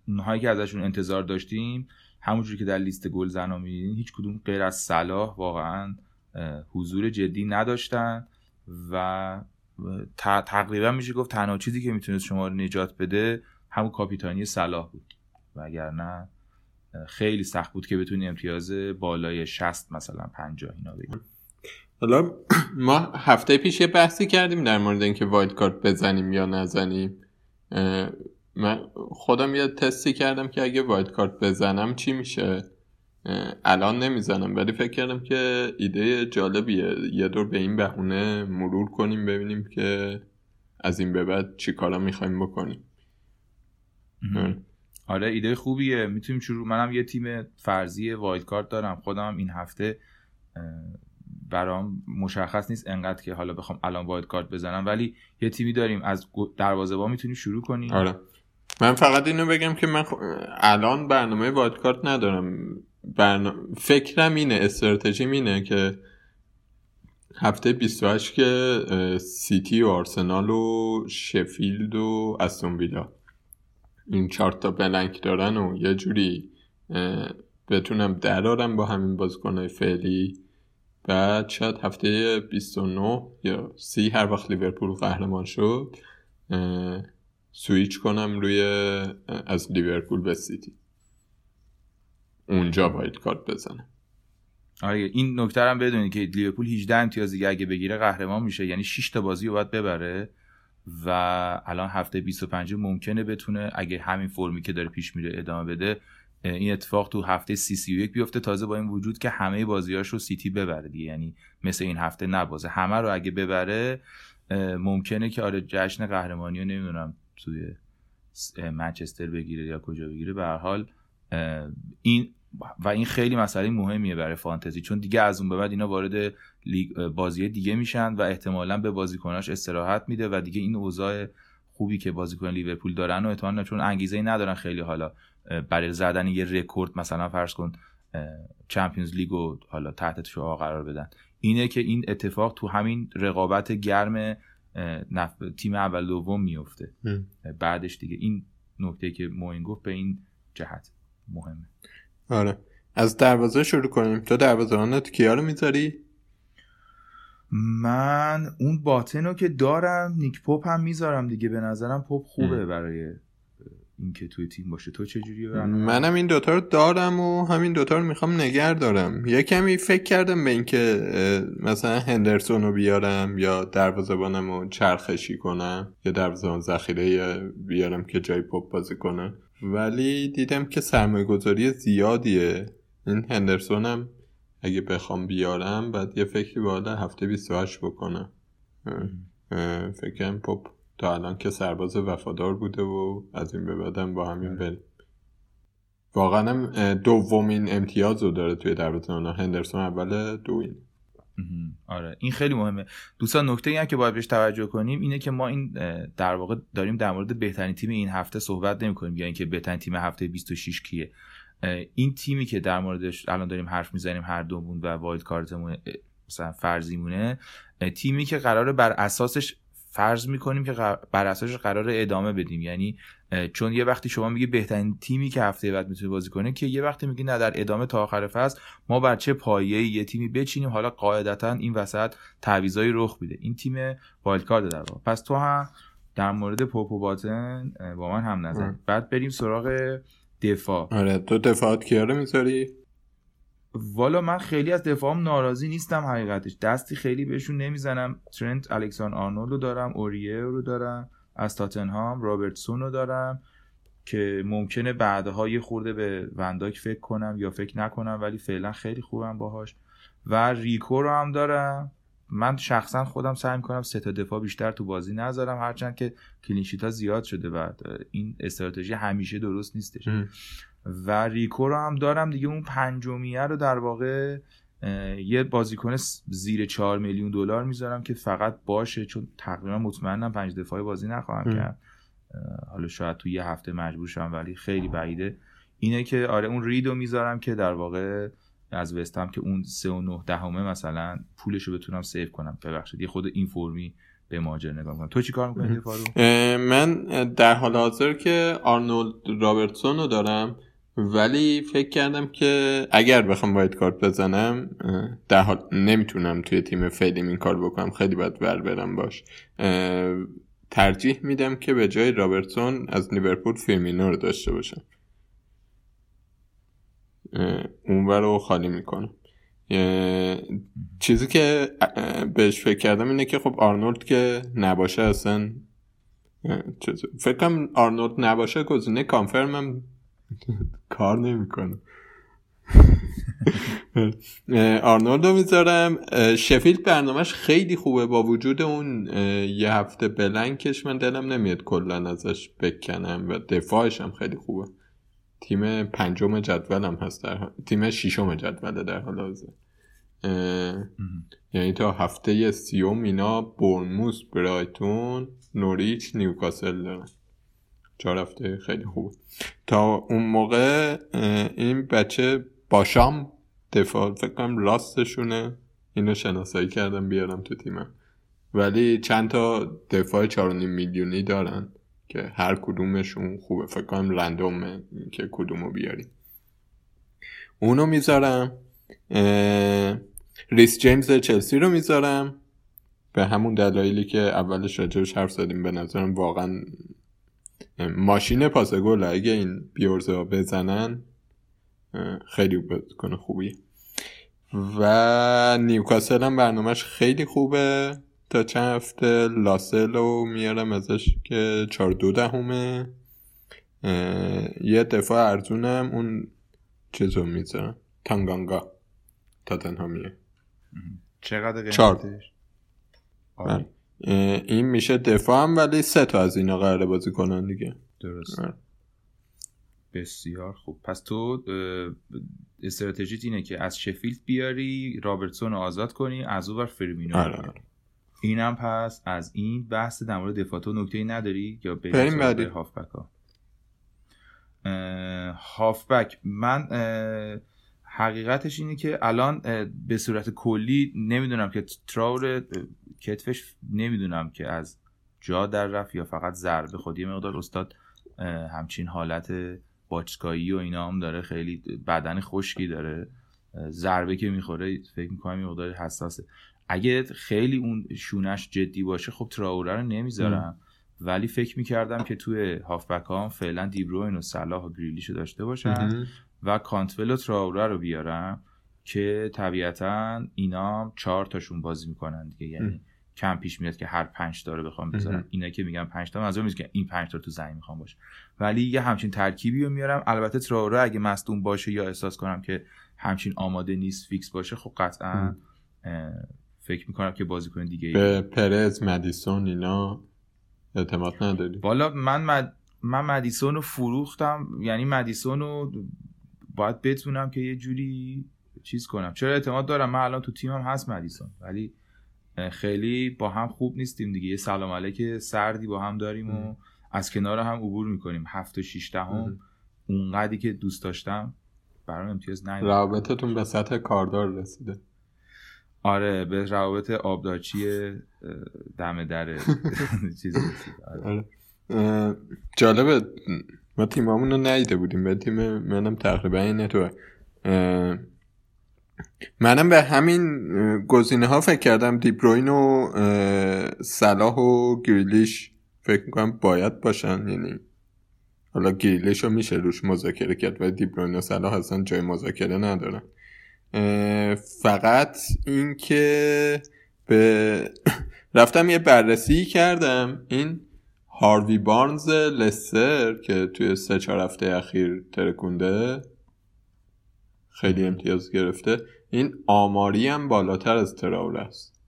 اونهایی که ازشون انتظار داشتیم همونجوری که در لیست گل زنا هیچ کدوم غیر از صلاح واقعا حضور جدی نداشتن و تقریبا میشه گفت تنها چیزی که می‌تونست شما رو نجات بده همون کاپیتانی صلاح بود. وگرنه خیلی سخت بود که بتونی امتیاز بالای 60 مثلا 50 اینا بگیری حالا ما هفته پیش یه بحثی کردیم در مورد اینکه wildcard بزنیم یا نزنیم. من خودم یه تستی کردم که اگه wildcard بزنم چی میشه؟ الان نمی‌زنم ولی فکر کردم که ایده جالبیه. یه دور به این بهونه مرور کنیم ببینیم که از این به بعد چی کارا می‌خوایم بکنیم. آره ایده خوبیه. می‌تونیم شروع. منم یه تیم فرضی wild card دارم. خودم این هفته برام مشخص نیست انقدر که حالا بخوام الان wildcard بزنم. ولی یه تیمی داریم. از دروازه‌بان می‌تونیم شروع کنیم. آره. من فقط اینو بگم که من الان برنامه wildcard ندارم. برنامه... فکرم اینه استراتژی اینه که هفته 28 که سیتی و آرسنال و شفیلد و استون ویلا. این چهار تا blank دارن و یه جوری بتونم درارم با همین بازیکنهای فعلی. بعد شاید هفته 29 یا سی هر وقت لیورپول قهرمان شد سویچ کنم روی از لیورپول به سیتی. اونجا باید کارت بزنم. آره این نکته هم بدونید که لیورپول 18 امتیاز دیگه اگه بگیره قهرمان میشه. یعنی 6 تا بازی رو باید ببره. و الان هفته 25 ممکنه بتونه اگه همین فرمی که داره پیش میره ادامه بده این اتفاق تو هفته سی سی یک بیفته. تازه با این وجود که همه بازیاش رو سیتی ببره دیگه. یعنی مثل این هفته نبازه. همه رو اگه ببره ممکنه که آره جشن قهرمانی رو نمی‌دونم توی منچستر بگیره یا کجا بگیره. به هر حال این و این خیلی مسئله مهمیه برای فانتزی چون دیگه از اون به بعد اینا وارد بازی دیگه میشن و احتمالا به بازیکناش استراحت میده و دیگه این اوضاع خوبی که بازیکن لیورپول دارن و احتمالاً چون انگیزه ای ندارن خیلی حالا برای زدن یه رکورد مثلا فرض کن چمپیونز لیگ و حالا تحت شعار قرار بدن. اینه که این اتفاق تو همین رقابت گرم تیم اول دوم میفته. بعدش دیگه این نکته که موین گفت به این جهت مهمه. آره. از دروازه شروع کنیم. تو دروازه کیا رو می‌ذاری؟ من اون باطن رو که دارم نیک پاپ هم می‌ذارم دیگه. به نظرم پاپ خوبه برای اینکه توی تیم باشه. تو چه جوری منم این دوتا رو دارم و همین دوتا رو می‌خوام نگر دارم. یه کمی فکر کردم به اینکه مثلا هندرسون رو بیارم یا دروازه‌بانم رو چرخشی کنم یا دروازه‌بان ذخیره بیارم که جای پاپ بازی کنه. ولی دیدم که سرمایه گذاری زیادیه. این هندرسون هم اگه بخوام بیارم بعد یه فکری بالا هفته 28 بکنم. فکرم پاپ تا الان که سرباز وفادار بوده و از این به بعدم با همین بریم. واقعا هم دومین امتیاز رو داره توی دروازه هندرسون اول دوین. آره. این خیلی مهمه. دوستان نکته ای که باید بهش توجه کنیم اینه که ما این در واقع داریم در مورد بهترین تیم این هفته صحبت نمی کنیم یا اینکه بهترین تیم هفته 26 کیه. این تیمی که در موردش الان داریم حرف می‌زنیم هر دومون و وایلد کارتمون مثلا فرضیمونه تیمی که قراره بر اساسش فرض می‌کنیم که بر اساسش قرار ادامه بدیم. یعنی چون یه وقتی شما میگی بهترین تیمی که هفته بعد می‌تونه بازی کنه که یه وقتی میگی نه در ادامه تا آخر فصل ما بر چه پایه یه تیمی بچینیم حالا قاعدتا این وسط تعویضای رخ میده. این تیم wildcard در واقع. پس تو هم در مورد پوپ و باتن با من هم نظر. بعد بریم سراغ دفاع. آره تو دفاعات کیا رو می‌ذاری؟ والا من خیلی از دفاعم ناراضی نیستم حقیقتش. دستی خیلی بهشون نمی‌زنم. ترنت الکساندر آرنولد رو دارم اوریه رو دارم از تاتنهام رابرتسون رو دارم که ممکنه بعدها یه خورده به ونداک فکر کنم یا فکر نکنم ولی فعلا خیلی خوبم باهاش. و ریکو رو هم دارم. من شخصا خودم سعی می‌کنم سه تا دفاع بیشتر تو بازی نذارم هرچند که کلینشیت ها زیاد شده بعد این استراتژی همیشه درست نیستش. و ریکو رو هم دارم دیگه. اون پنجمیه رو در واقع یه بازیکن زیر چهار میلیون دلار می‌ذارم که فقط باشه چون تقریبا مطمئنم پنج دفاعی بازی نخواهم کرد. حالا شاید تو یه هفته مجبور شم ولی خیلی بعیده. اینه که آره اون ریدو می‌ذارم که در واقع از وستهم که اون سه و نه دهمه مثلا پولش رو بتونم سیو کنم. ببخشید یه خود این فرضی به ماجرا نگاه کنم تو چی کار می‌کنی من در حال حاضر که آرنولد رابرتسون رو دارم. ولی فکر کردم که اگر بخوام wildcard بزنم در حال نمی‌تونم توی تیم فعلیم این کار بکنم. خیلی باید ور برم باش. ترجیح میدم که به جای رابرتسون از لیورپول فیرمینو رو داشته باشم. اونور رو خالی می‌کنم. چیزی که بهش فکر کردم اینه که خب آرنولد که نباشه اصلا فکر کنم آرنولد نباشه گزینه confirm م کار نمی‌کنه آرنولدو می‌ذارم. شفیلد برنامهش خیلی خوبه. با وجود اون یه هفته بلنکش من دلم نمیاد کلا ازش بکنم و دفاعش هم خیلی خوبه. تیم پنجم جدولم هست در تیم ششم جدوله در حال حاضر. یعنی تا هفته سیوم اینا برنموس برایتون نوریچ نیوکاسل دارن. چهار خیلی خوبه تا اون موقع این بچه باشام دفاع فکر کنم راستشونه. اینو شناسایی کردم بیارم تو تیمم. ولی چند تا دفاع 4.5 میلیونی دارن که هر کدومشون خوبه. فکر کنم رندومه که کدومو بیاری اونو می‌ذارم ریس جیمز چلسی رو می‌ذارم. به همون دلایلی که اولش راجبش حرف زدیم به نظرم واقعا ماشین پاس گل اگه این بیورزا بزنن خیلی بازیکن خوبی و نیوکاسل هم برنامهش خیلی خوبه. تا چند هفته لاسل رو میارم ازش که چار دو دهمه. یه دفاع ارزونم اون چیزو می‌ذارم. تانگانگا. تاتنهامیه چقدر چهار. بله. این میشه دفاع هم ولی سه تا از اینا قراره بازی کنن دیگه. درست. آره. بسیار خوب. پس تو استراتژیت اینه که از شفیلد بیاری رابرتسون رو آزاد کنی از اون فرمینو آره. آره. اینم پس از این بحث در مورد دفاع. تو نکته نداری؟ یا بریم هافبک ها هافبک. من حقیقتش اینه که الان به صورت کلی نمی‌دونم که تراور کتفش نمی‌دونم که از جا در رفت یا فقط ضربه خود یه مقدار استاد همچین حالت باچکایی و اینا هم داره خیلی بدن خشکی داره ضربه که می‌خوره فکر می‌کنم یه مقدار حساسه. اگه خیلی اون شونش جدی باشه خب تراوره رو نمی‌ذارم. ولی فکر می‌کردم که توی هافبک هم فعلا دیبروین و صلاح و گریلیشو داشته باشن. و کانتول و تراوره رو بیارم که طبیعتا اینا چهار تاشون بازی می‌کنن دیگه. یعنی کم پیش میاد که هر پنج تا رو بخوام بذارم. اینا که میگم پنج تا منظور نیست که این پنج تا تو زمین می‌خوام باشه ولی یه همچین ترکیبی رو میارم. البته تراوره اگه مصدوم باشه یا احساس کنم که همچین آماده نیست فیکس باشه خب قطعا فکر می‌کنم که بازیکن دیگه به پرز مدیسون اینا اعتماد نداری؟ والا من مد... من مدیسون رو فروختم. یعنی مدیسون رو باید بتونم که یه جوری چیز کنم. چرا اعتماد دارم؟ من الان تو تیمم هست مدیسون ولی خیلی با هم خوب نیستیم دیگه. یه سلام علیک سردی با هم داریم و از کنار هم عبور می‌کنیم. هفت و شیش دهم اونقدری که دوست داشتم برام امتیاز نه روابطتون به سطح کاردار رسیده. آره به روابط آبدارچی دم در چیزی آره. جالبه ما تیمامون رو نیده بودیم به تیم منم تقریبا اینه تو منم به همین گزینه ها فکر کردم. دیبروین و صلاح و گریلیش فکر می‌کنم باید باشن یعنی حالا گریلیش رو میشه روش مذاکره کرد و دیبروین و صلاح اصلا جای مذاکره ندارن. فقط اینکه به رفتم یه بررسی کردم. این هاروی بارنز لستر که توی سه چهار هفته اخیر ترکونده خیلی امتیاز گرفته. این آماری هم بالاتر از تراوره است.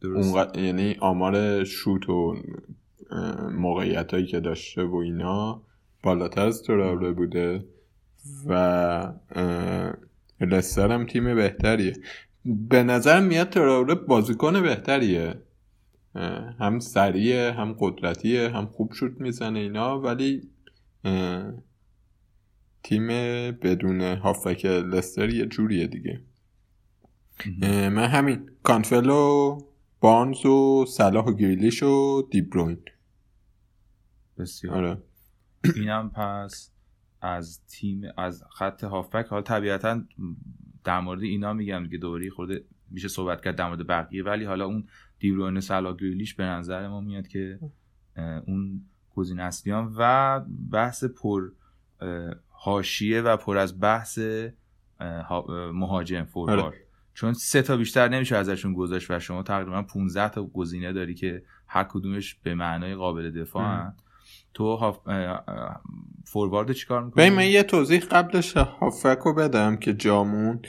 درست. یعنی آمار شوت و موقعیت هایی که داشته و اینا بالاتر از تراوره بوده و لستر هم تیم بهتریه. به نظر میاد تراوره بازیکن بهتریه. هم سریعه هم قدرتیه هم خوب شوت می‌زنه اینا. ولی تیم بدون هافک لستر یه جوریه دیگه. من همین کانفلو بارنز و صلاح و گریلیش و دیبروین بسیار. آره. اینم پس از تیم از خط هافبک. حالا طبیعتا در مورد اینا میگم که دوری خورده میشه صحبت کرد در مورد بقیه. ولی حالا اون دیبروین سلا گریلیش به نظر ما میاد که اون گزینه اصلیان و بحث پر حاشیه و پر از بحث مهاجم فوروارد. چون سه تا بیشتر نمیشه ازشون گذاشت و شما تقریبا 15 تا گزینه داری که هر کدومش به معنای قابل دفاع تو هاف... فوروارد چیکار می‌کنی؟ من یه توضیح قبلش هافک رو بدم که جامون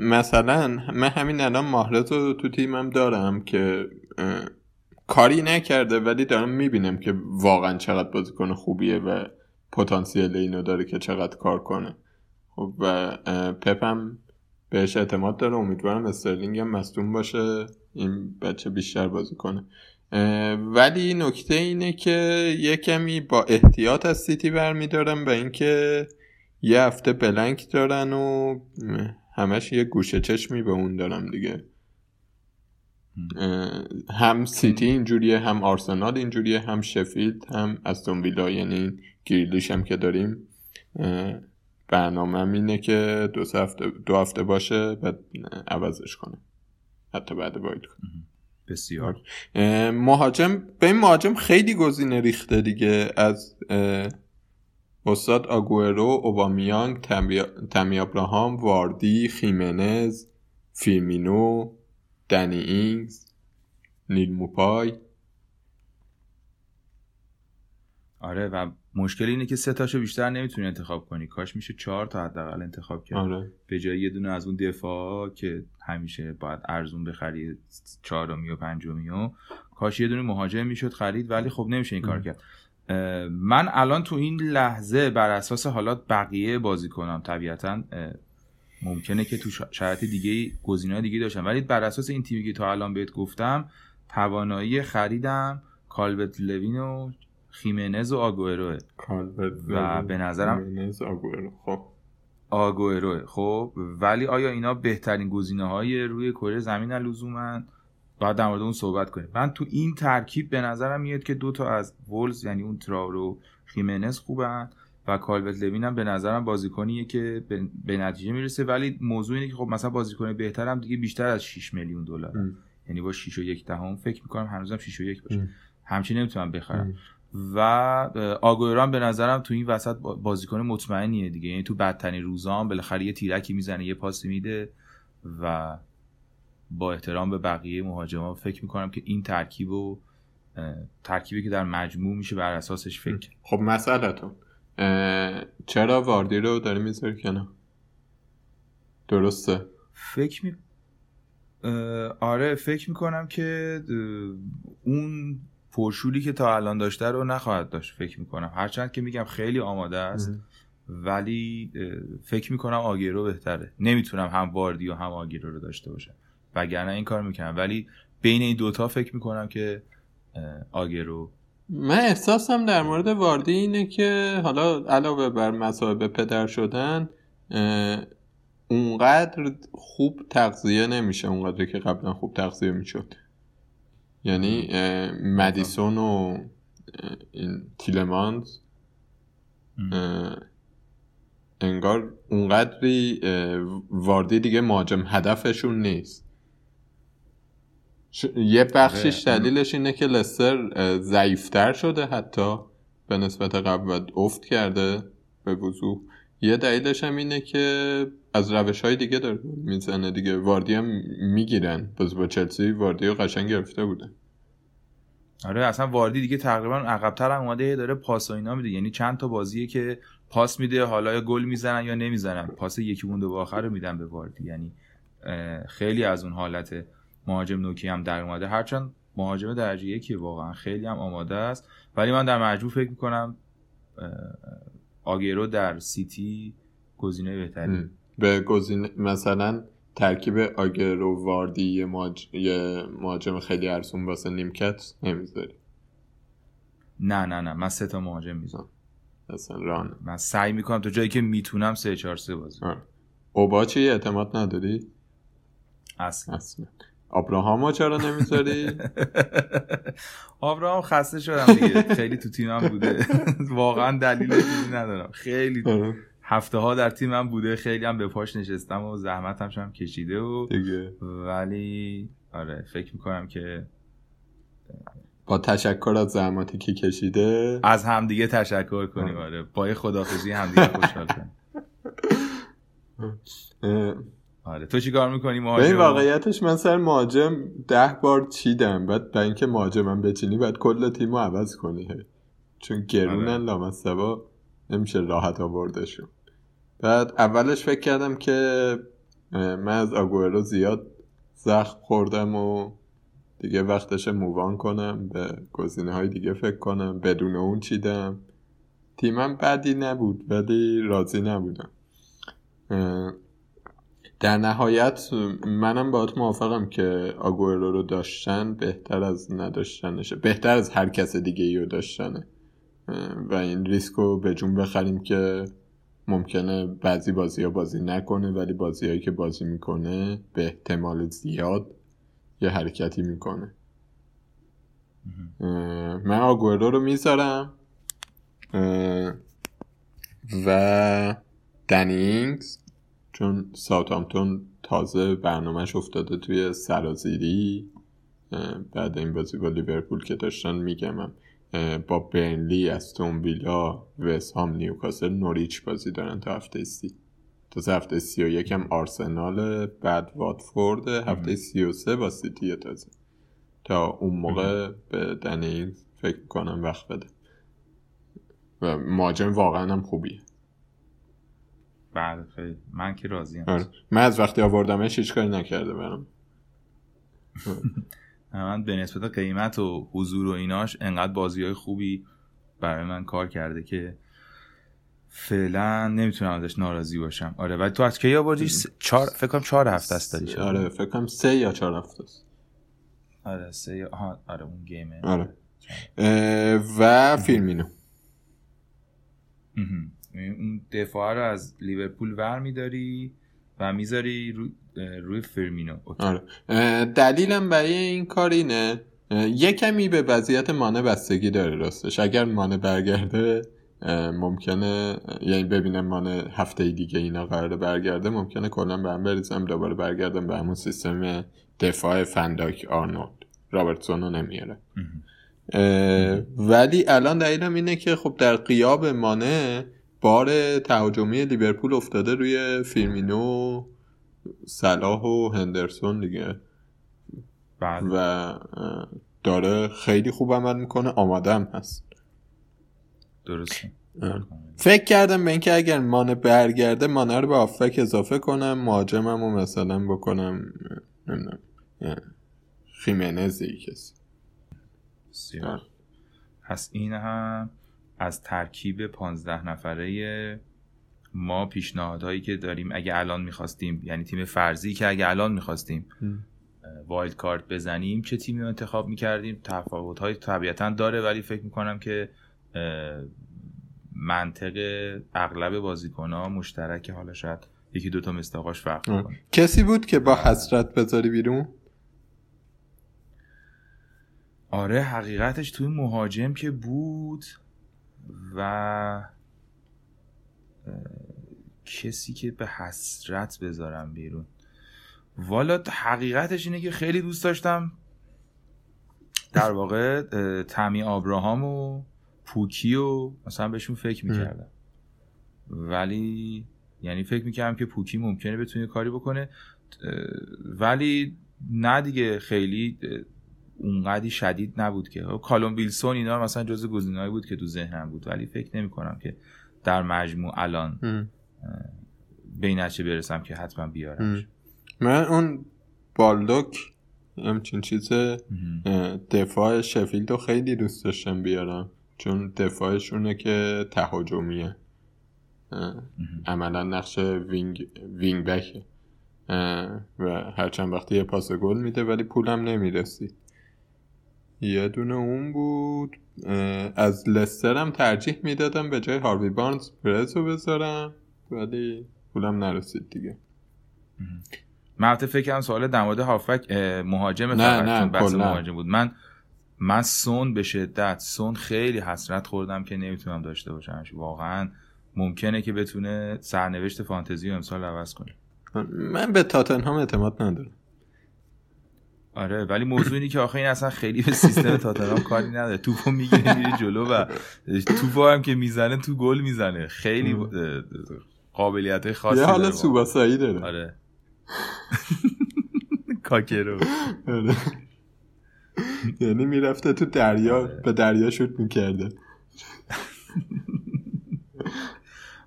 مثلا من همین الان ماهرت رو تو تیمم دارم که کاری نکرده ولی دارم می‌بینم که واقعا چقدر بازیکن خوبیه و پتانسیل اینو داره که چقدر کار کنه. خب و پپم بهش اعتماد داره. امیدوارم استرلینگ هم مصدوم باشه. این بچه بیشتر بازی کنه ولی نکته اینه که یه کمی با احتیاط از سیتی برمیدارم و اینکه یه هفته بلنک دارن و همش یه گوشه چشمی به اون دارم دیگه. هم. سیتی اینجوریه هم آرسنال اینجوریه هم شفیلد هم استون ویلا یعنی گریلیش هم که داریم. برنامه اینه که دو هفته, دو هفته باشه بعد عوضش کنه. حتی بعد باید کنه. بسیار. مهاجم به این مهاجم خیلی گزینه ریخته دیگه از استاد آگوئرو اوبامیانگ تمی ابراهام واردی خیمنز فیرمینو دنی اینگز نیل موپای. آره و مشکل اینه که سه تاشو بیشتر نمی‌تونی انتخاب کنی. کاش میشه چهار تا حداقل انتخاب کرد. آره. به جای یه دونه از اون دفاع که همیشه باید ارزون بخری چهارمی و پنجمی و کاش یه دونه مهاجم می‌شد خرید ولی خب نمیشه این کار کرد. من الان تو این لحظه بر اساس حالات بقیه بازی کنم طبیعتا ممکنه که تو شرایط دیگه گزینه‌های دیگه داشتم. ولی بر اساس این تیمی که تا الان بهت گفتم توانایی خریدم کالبت لوین و خیمنز و آگوئروه و به نظرم خب. آگوئروه خب ولی آیا اینا بهترین گزینه های روی کره زمین لزوما باید در مورد اون صحبت کنیم. من تو این ترکیب به نظرم میاد که دو تا از ولز یعنی اون تراورو خیمنز خوبن و کالوت لوین هم به نظرم بازیکنیه که به نتیجه می‌رسه. ولی موضوع اینه که خب مثلا بازیکن بهترم دیگه بیشتر از 6 میلیون دلار. یعنی با 6 و 1 دهم فکر می‌کنم هنوزم 6 و 1 باشه. همچین نمی‌تونم بخرم. و آگویران به نظرم تو این وسط بازیکن مطمئنیه دیگه. یعنی تو بدترین روزام بالاخره یه تیرکی می‌زنه یه پاس میده و با احترام به بقیه مهاجما فکر می‌کنم که این ترکیب و ترکیبی که در مجموع میشه بر اساسش فکر خب مسئلتون چرا واردی رو داری می‌ذاری کنه درسته. فکر می آره فکر می‌کنم که اون پرشوری که تا الان داشته رو نخواهد داشت فکر می‌کنم. هرچند که میگم خیلی آماده است ولی فکر می‌کنم آگیرو بهتره. نمی‌تونم هم واردی و هم آگیرو رو داشته باشم. وگرنه این کار می‌کنم. ولی بین این دوتا فکر می‌کنم که آگرو. من احساسم در مورد واردی اینه که حالا علاوه بر مصاحب پدر شدن اونقدر خوب تغذیه نمیشه اونقدر که قبلا خوب تغذیه می‌شد. یعنی مدیسون و این تیلمانز انگار اونقدری واردی دیگه مهاجم هدفشون نیست. یه بخشش آره. دلیلش اینه که لستر ضعیفتر شده حتی. به نسبت قبل افت کرده به وضوح. یه دلیلش هم اینه که از روش های دیگه داره می‌زنه دیگه. واردی هم می‌گیرن. باز با چلسی واردی قشنگ گرفته بوده. آره اصلا واردی دیگه تقریبا عقبتر هم اومده. داره پاس و اینا میده. یعنی چند تا بازیه که پاس میده حالا یا گل می‌زنن یا نمی‌زنن. پاس یکی مونده به آخر رو میدن به واردی. یعنی خیلی از اون حالت مهاجم نوکی هم در اومده. هرچند مهاجم درجه یکی واقعا خیلی هم آماده است. ولی من در مجموع فکر می‌کنم آگیرو در سیتی گزینه بهتری. به گزینه مثلا ترکیب آگرو واردی یه, مهاجم خیلی ارسون واسه نیمکت نمی‌ذاری؟ نه نه نه. من سه تا مهاجم می‌ذارم. اصلا ران. من سعی می‌کنم تو جایی که می‌تونم سه چهار سه بازی اوبا چی اعتماد نداری؟ اصلا. اصلا. آبراهام چرا نمی‌ذاری؟ آبراهام خسته شدم دیگه. خیلی تو تیمم بوده. واقعا دلیل ندارم. خیلی آره. هفته ها در تیمم بوده. خیلی هم به پاش نشستم و زحمتم هم کشیده و دیگه. ولی آره فکر می‌کنم که با تشکر از زحماتی که کشیده. از همدیگه تشکر کنیم. آره. با خدافزی همدیگه خوشحال کنیم آره. تو چیکار می‌کنی مهاجم؟ این واقعیتش من سر مهاجم ده بار چیدم. بعد با اینکه مهاجمم بچینی بعد کل تیمو عوض کنی. چون گرونن آره. لامصبا نمیشه راحت آوردشون. بعد اولش فکر کردم که من از آگوئرو زیاد زخم خوردم و دیگه وقتش مووان کنم. به گزینه های دیگه فکر کنم. بدون اون چیدم. تیمم بدی نبود ولی راضی نبودم. در نهایت منم باید موافقم که آگوئرو رو داشتن بهتر از نداشتنشه بهتر از هر کس دیگه ای رو داشتنه. و این ریسک رو به جون بخریم که ممکنه بعضی بازی ها بازی نکنه ولی بازی هایی که بازی می‌کنه به احتمال زیاد یه حرکتی می‌کنه. من آگوئرو رو می‌ذارم. و دنینگز چون ساوتامتون تازه برنامهش افتاده توی سرازیری بعد این بازی با لیورپول که داشتن میگم با برنلی استون ویلا وست هام نیوکاسل نوریچ بازی دارن تا هفته سی. تا هفته سی و یکم آرسنال بعد واتفورد هفته سی و سه با سیتی تازه. تا اون موقع به دنی فکر کنم وقت بده. و ماجم واقعا هم خوبیه. بله خیلی. من که راضی آره. من از وقتی آوردمش هیچ کاری نکرده برم من به نسبت قیمت و حضور و ایناش انقدر بازی های خوبی برای من کار کرده که فعلا نمی‌تونم ازش ناراضی باشم. آره ولی تو از کی آوردی؟ چهار فکر کنم چهار هفته است داری. آره فکر کنم سه یا چهار هفته است. آره سه یا آها آره اون گیمه. آره. و فیلمینو اون دفاع رو از لیورپول ور میداری و می‌ذاری رو... روی فرمینو آره. دلیلم برای این کار اینه یه کمی به وضعیت مانه بستگی داره راستش. اگر مانه برگرده ممکنه یعنی ببینم مانه هفته دیگه اینا قرار برگرده ممکنه کلا به هم بریزم دوباره برگردم به همون سیستم دفاع فن دایک آرنولد. رابرتسون رو نمیاره. ولی الان دلیلم اینه که خب در غیاب مانه بار تهاجمی لیورپول افتاده روی فیرمینو صلاح و هندرسون دیگه. بله. و داره خیلی خوب عمل می‌کنه. آماده هم هست. درسته. فکر کردم به اینکه اگر مانه برگرده مانه رو به آفک اضافه کنم مهاجمم رو مثلا بکنم نمی‌دونم خیمنزی کسی. پس این هم از ترکیب پانزده نفره ما پیشنهادهایی که داریم اگه الان می‌خواستیم یعنی تیم فرضی که اگه الان می‌خواستیم وایلد کارت بزنیم چه تیمی رو انتخاب می‌کردیم؟ تفاوت های طبیعتا داره ولی فکر می‌کنم که منطق اغلب بازیکن ها مشترک حالا شاید یکی دوتا مستاقاش فرق کنه کسی بود که با حسرت بذاری بیرون؟ آره حقیقتش توی مهاجم که بود. و کسی که به حسرت بذارم بیرون. والا حقیقتش اینه که خیلی دوست داشتم در واقع تمی آبراهام و پوکی و مثلا بهشون فکر می‌کردم. ولی یعنی فکر می‌کردم که پوکی ممکنه بتونه کاری بکنه ولی نه خیلی اونقدی شدید نبود که. کالوم ویلسون اینا مثلا جز گزینه‌ای بود که تو ذهنم بود ولی فکر نمی کنم که در مجموع الان به این برسم که حتما بیارم من اون بالدوک همچین چیز دفاع شفیلد رو خیلی دوست داشتم بیارم چون دفاعشونه که تهاجمیه. عملا نقش wing, wing back ه. و هرچند وقتی یه پاس گل میده ولی پولم نمی‌رسید. یه دونه اون بود. از لسترم ترجیح می‌دادم به جای هاروی بارنز پرز رو بذارم ولی پولم نرسید دیگه. من فکرم سوال در مورد هافک مهاجم نه نه بحث مهاجم بود. من من سون به شدت سون خیلی حسرت خوردم که نمی‌تونم داشته باشمش واقعا ممکنه که بتونه سرنوشت فانتزی رو امسال عوض کنه. من به تاتنهام اعتماد ندارم. آره ولی موضوع اینه که آخه این اصلا خیلی به سیستم تاتنهام کاری نداره. توپو می‌گیره میره جلو و توپو هم که می‌زنه تو گل می‌زنه. خیلی قابلیت خاصی یه حال سوباسایی داره. آره. کاکرو. آره. یعنی می‌رفته تو دریا آره. به دریا شوت می‌کرده.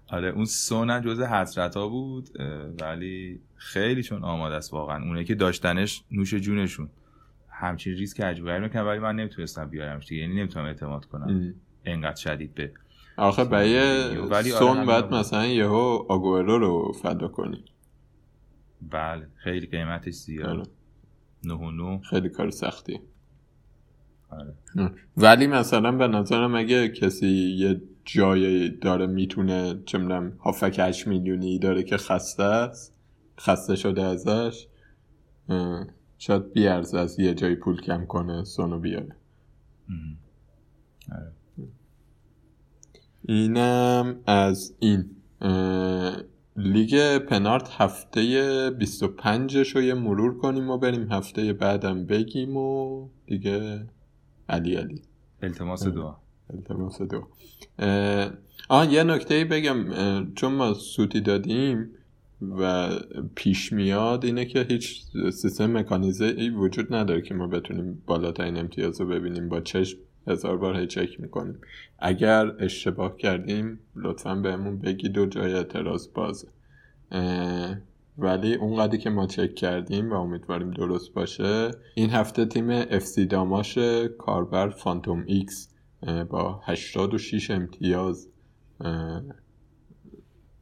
آره اون سون جزء حسرت ها بود ولی خیلی چون آماده است واقعا. اونه که داشتنش نوش جونشون. همچین ریسک عجیبی می‌کنن ولی من نمی‌تونستم بیارمش دیگه یعنی نمی‌تونم اعتماد کنم. انقدر شدید به آخه برای آره، سون باید مثلا یهو آگورو رو فدا کنی. بله خیلی قیمتش زیاد. نه نو خیلی کار سختی. آره. ولی مثلا به نظرم اگه کسی یه جایی داره می‌تونه چه می‌دونم هافک 8 میلیونی داره که خسته است خسته شده ازش شاید بیارز از یه جایی پول کم کنه سونو بیاره. آره. اینم از این لیگ پنارت هفته 25 رو یه مرور کنیم و بریم هفته بعدم بگیم و دیگه علی علی. التماس دعا. التماس دعا آه یه نکته بگم چون ما سوتی دادیم و پیش میاد اینه که هیچ سیستم مکانیزه ای وجود نداره که ما بتونیم بالاترین امتیاز رو ببینیم. با چشم هزار بار چک می‌کنیم. اگر اشتباه کردیم لطفا بهمون بگید دو جای اعتراض بازه ولی اونقدری که ما چک کردیم و امیدواریم درست باشه این هفته تیم اف داماش کاربر فانتوم X با 86 امتیاز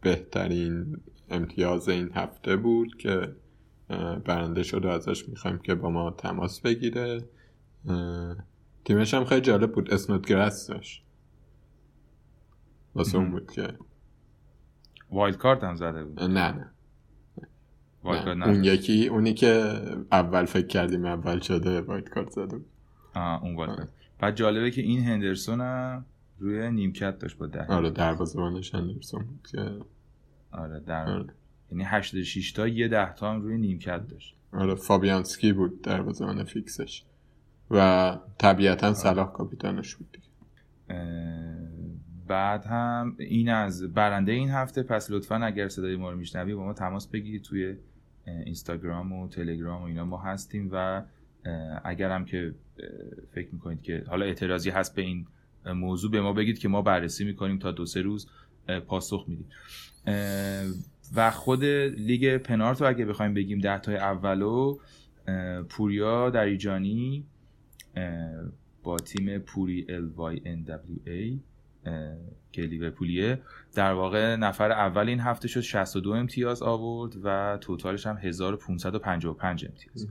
بهترین امتیاز این هفته بود که برنده شده ازش می‌خوایم که با ما تماس بگیره. تیمش هم خیلی جالب بود اسنودگراس داشت واسه اون بود که. wild card هم زده بود. نه نه. نه. اون یکی اونی که اول فکر کردیم اول شده wildcard زده بود. آه اون wild بعد جالبه که این هندرسون هم روی نیمکت داشت با ده آره دروازه‌بانش هندرسون بود که آره در آره. یعنی 86 تا یه ده تا هم روی نیمکت داشت آره فابیانسکی بود دروازه‌بان fix ش و طبیعتا آره. صلاح کاپیتانش بود دیگه بعد هم این از برنده این هفته پس لطفا اگر صدای ما رو میشنوی با ما تماس بگیرید توی اینستاگرام و تلگرام و اینا ما هستیم و اگر هم که فکر می‌کنید که حالا اعتراضی هست به این موضوع به ما بگید که ما بررسی می‌کنیم تا دو سه روز پاسخ میدیم و خود لیگ پنارت رو اگه بخوایم بگیم ده تای اولو پوریا در ایجانی با تیم پوری LYNWA که لیورپولیه. در واقع نفر اول این هفته شد 62 امتیاز آورد و توتالش هم 1555 امتیاز.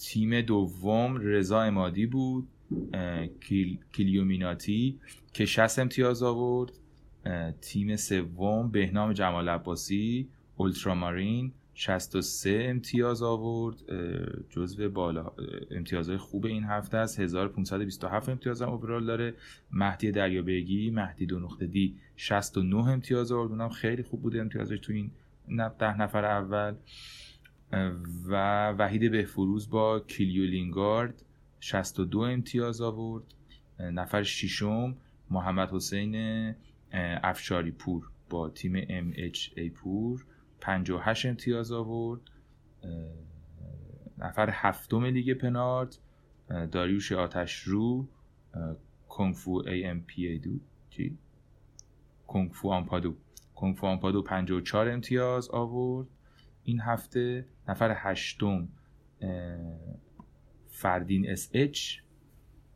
تیم دوم رضا امادی بود کلیومیناتی که 60 امتیاز آورد. تیم سوم بهنام جمال عباسی اولترامارین 63 امتیاز آورد. جزو بالا امتیازهای خوب این هفته است. 1527 امتیاز هم اوورال داره. مهدی دریابیگی مهدی دو نقطه دی 69 امتیاز آورد. اونم خیلی خوب بوده امتیازش تو این ده نفر اول. و وحید بهفروز با کلیو لینگارد 62 امتیاز آورد. نفر ششم محمد حسین افشاری پور با تیم ام اچ ای پور 58 امتیاز آورد. نفر هفتم لیگ پنارت داریوش آتش رو کنگفو ای ام پی ای دو. چی؟ کنگفو آمپادو. کنگفو آمپادو 54 امتیاز آورد. این هفته نفر هشتم فردین اس اچ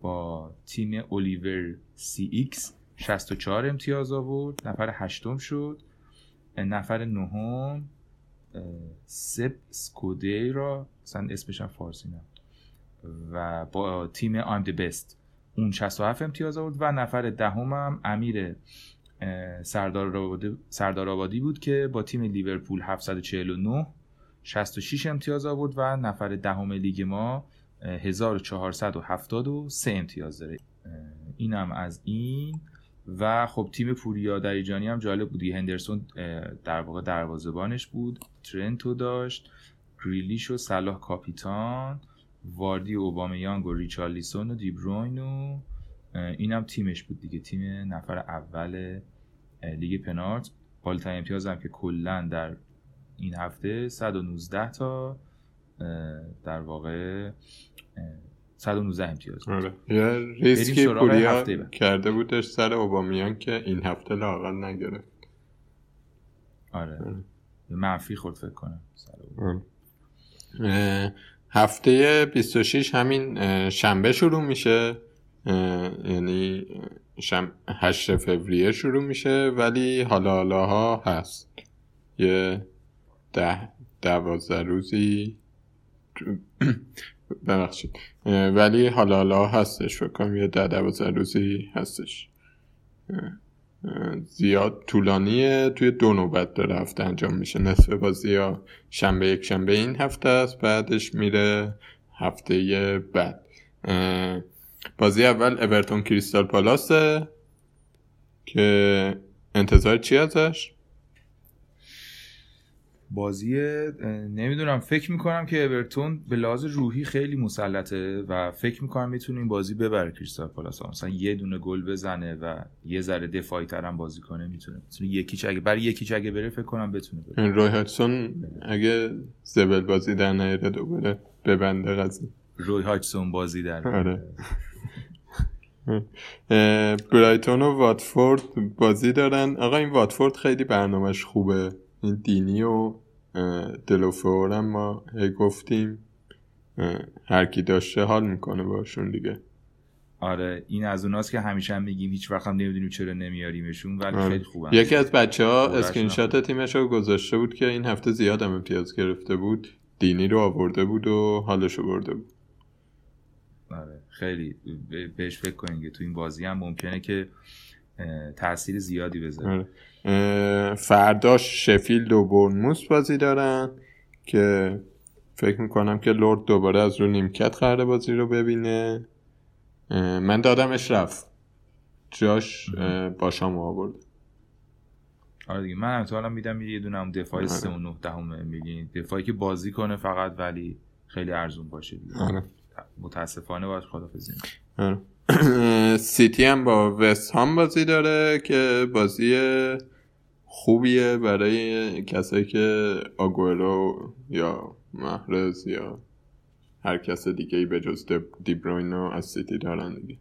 با تیم اولیور سی ایکس 64 امتیاز آورد. نفر هشتم شد. نفر نهم سپ را مثلا اسمش هم فارسی نه و با تیم آیم دی بست اون 67 امتیاز آورد. و نفر دهم هم امیر سردار آبادی بود که با تیم لیورپول 749 66 امتیاز آورد و نفر دهم لیگ ما 1473 امتیاز داره. اینم از این. و خب تیم پوریا دریجانی هم جالب بودی هندرسون در واقع دروازبانش بود. ترنتو داشت گریلیش و صلاح کاپیتان واردی و اوبامیانگ و ریچارلیسون و دیبروین و اینم تیمش بود دیگه. تیم نفر اول لیگ پنارت. بالاترین امتیاز هم که کلا در این هفته 119 تا در واقع 119 امتیاز. آره. یه ریسکی پوریا کرده بودش سر اوبامیان که این هفته لاقل نگرفت. آره, آره. منفی خورد فکر کنم. آره. هفته 26 همین شنبه شروع میشه. یعنی شم... 8 فوریه شروع میشه ولی حالا حالا ها هست. یه ده دوازده روزی ببخشید. ولی حالا حالا هستش فکر کنم یه ده دوازده روزی هستش. زیاد طولانیه. توی دو نوبت داره هفته انجام میشه. نصف بازی ها شنبه یک شنبه این هفته است بعدش میره هفته بعد. بازی اول اورتون کریستال پالاسه که انتظار چی ازش؟ بازی نمی‌دونم. فکر می‌کنم که اورتون به لحاظ روحی خیلی مسلطه و فکر می‌کنم می‌تونه این بازی ببره کریستال پالاس. مثلا یه دونه گل بزنه و یه ذره دفاعی ترم بازی کنه می‌تونه. می‌تونه یکی اگه برای یکی اگه بره فکر کنم بتونه بره. روی هاتسون اگه زبل بازی در نیاره دوباره ببنده قضیه. روی هاچسون بازی در آره. برایتون و واتفورد بازی دارن. آقا این واتفورد خیلی برنامهش خوبه. این دینی و دلوفو هم ما هی گفتیم. هر کی داشته حال می‌کنه باشون دیگه. آره این از اوناست که همیشه هم میگیم هیچ وقت هم نمی‌دونیم چرا نمیاریمشون ولی آره. خیلی خوبن. یکی از بچه ها screen shot تیمش رو گذاشته بود که این هفته زیاد هم امتیاز گرفته بود. دینی رو آورده بود و حالش رو برده بود. آره. خیلی بهش فکر کنید که تو این بازی هم ممکنه که تاثیر زیادی بذاره. آره. فرداش شفیلد و برنموس بازی دارن که فکر می‌کنم که لورد دوباره از رو نیمکت قراره بازی رو ببینه. من دادمش رفت. جاش باشام آورد آره دیگه. من امتحالا میدم یه دونه هم دفاع آره. سه و نه دهم میگین. دفاعی که بازی کنه فقط ولی خیلی ارزون باشه دیگه. آره. متاسفانه باید خدافزی آره. سیتی هم با وست هام بازی داره که بازی خوبیه برای کسایی که آگورو یا محرز یا هر کس دیگه ای به جز دیبروینو از سیتی دارن دیگه.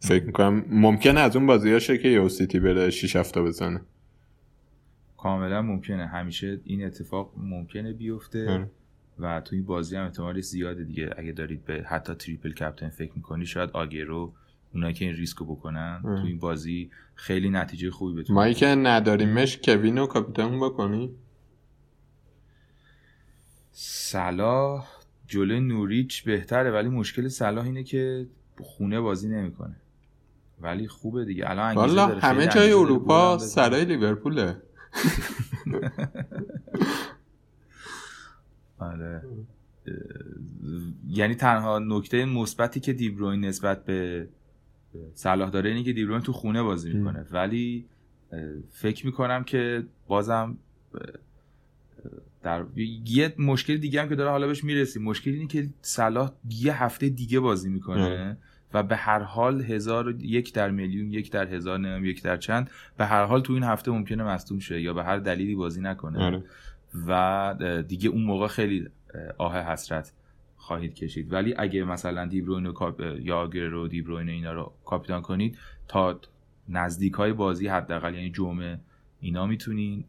فکر می‌کنم ممکنه از اون بازی هاشه که یهو سیتی بره 6 هفته بزنه. کاملا ممکنه. همیشه این اتفاق ممکنه بیفته. آره. و توی بازی هم احتمالش زیاده دیگه. اگه دارید به حتی triple captain فکر می‌کنی شاید آگرو اونایی که این ریسکو بکنن تو این بازی خیلی نتیجه خوبی بتونه ما که نداریمش کوین و کاپیتان بکنی؟ صلاح جلوی نوریچ بهتره ولی مشکل صلاح اینه که خونه بازی نمی‌کنه. ولی خوبه دیگه. الان والا همه جای اروپا سرای لیورپوله. آره. یعنی تنها نکته مثبتی که دیبروین نسبت به صلاح داره اینه که دیبروین تو خونه بازی می‌کنه. ولی فکر می‌کنم که بازم در یه مشکل دیگه هم که داره حالا بهش می‌رسیم مشکل اینه که صلاح یه هفته دیگه بازی می‌کنه و به هر حال هزار یک در میلیون یک در هزار نمیم یک در چند به هر حال تو این هفته ممکنه مصدوم شه یا به هر دلیلی بازی نکنه. آره. و دیگه اون موقع خیلی آه حسرت خواهید کشید. ولی اگه مثلا دیبروین کاپ... یا رو دیبروین اینا رو کاپیتان کنید تا نزدیک های بازی حداقل یعنی جمعه اینا می‌تونین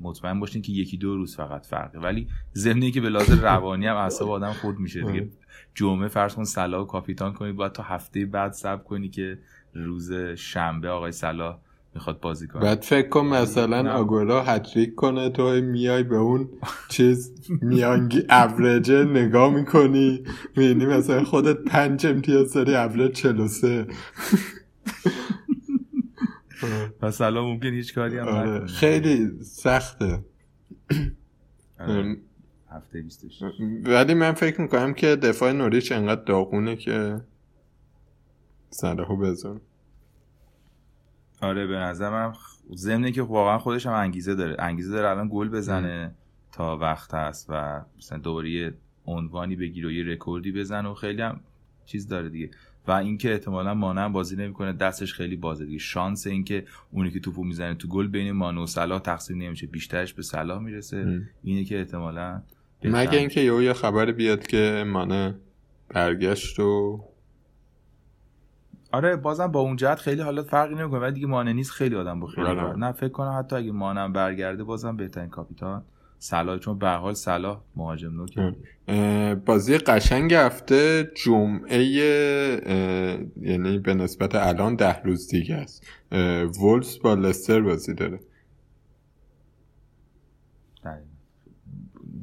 مطمئن باشین که یکی دو روز فقط فرقه. ولی ضمن که به لحاظ روانی هم اعصاب آدم خود میشه دیگه. جمعه فرض کن صلاح کاپیتان کنید باید تا هفته بعد صبر کنی که روز شنبه آقای صلاح می‌خواد بازی کنه. بعد فکر کن مثلا آگورا هتریک کنه تو میای به اون چیز میانگی اوریجه نگاه می‌کنی. می‌بینی مثلا خودت پنج امتیاز داری اوریج 43 مثلا ممکن هیچ کاری هم آره. خیلی سخته. آره. هفته ولی من فکر می‌کنم که دفاع نوریچ انقدر داغونه که سرهو بزن. آره به نظر من ضمنه که واقعا خودش هم انگیزه داره. انگیزه داره الان گل بزنه تا وقت هست و مثلا دوباره عنوانی بگیر و یه رکوردی بزنه و خیلی هم چیز داره دیگه. و اینکه احتمالا مانع بازی نمی‌کنه دستش خیلی بازه دیگه. شانس اینکه اونی که توپو می‌زنه تو گل بین مانو و صلاح تقسیم نمیشه. بیشترش به صلاح می‌رسه. اینه که احتمالا مگه اینکه یه خبر بیاد که مانه برگشت و آره بازم با اون جهت خیلی حالات فرقی نمی‌کنه ولی دیگه مانه نیست خیلی آدم با خیلی آره. نه فکر کنم حتی اگه مانم برگرده بازم بهترین کاپیتان صلاح چون به حال صلاح مهاجم نوک. بازی قشنگ هفته جمعه یعنی به نسبت الان ده روز دیگه است. وولز با لستر بازی داره.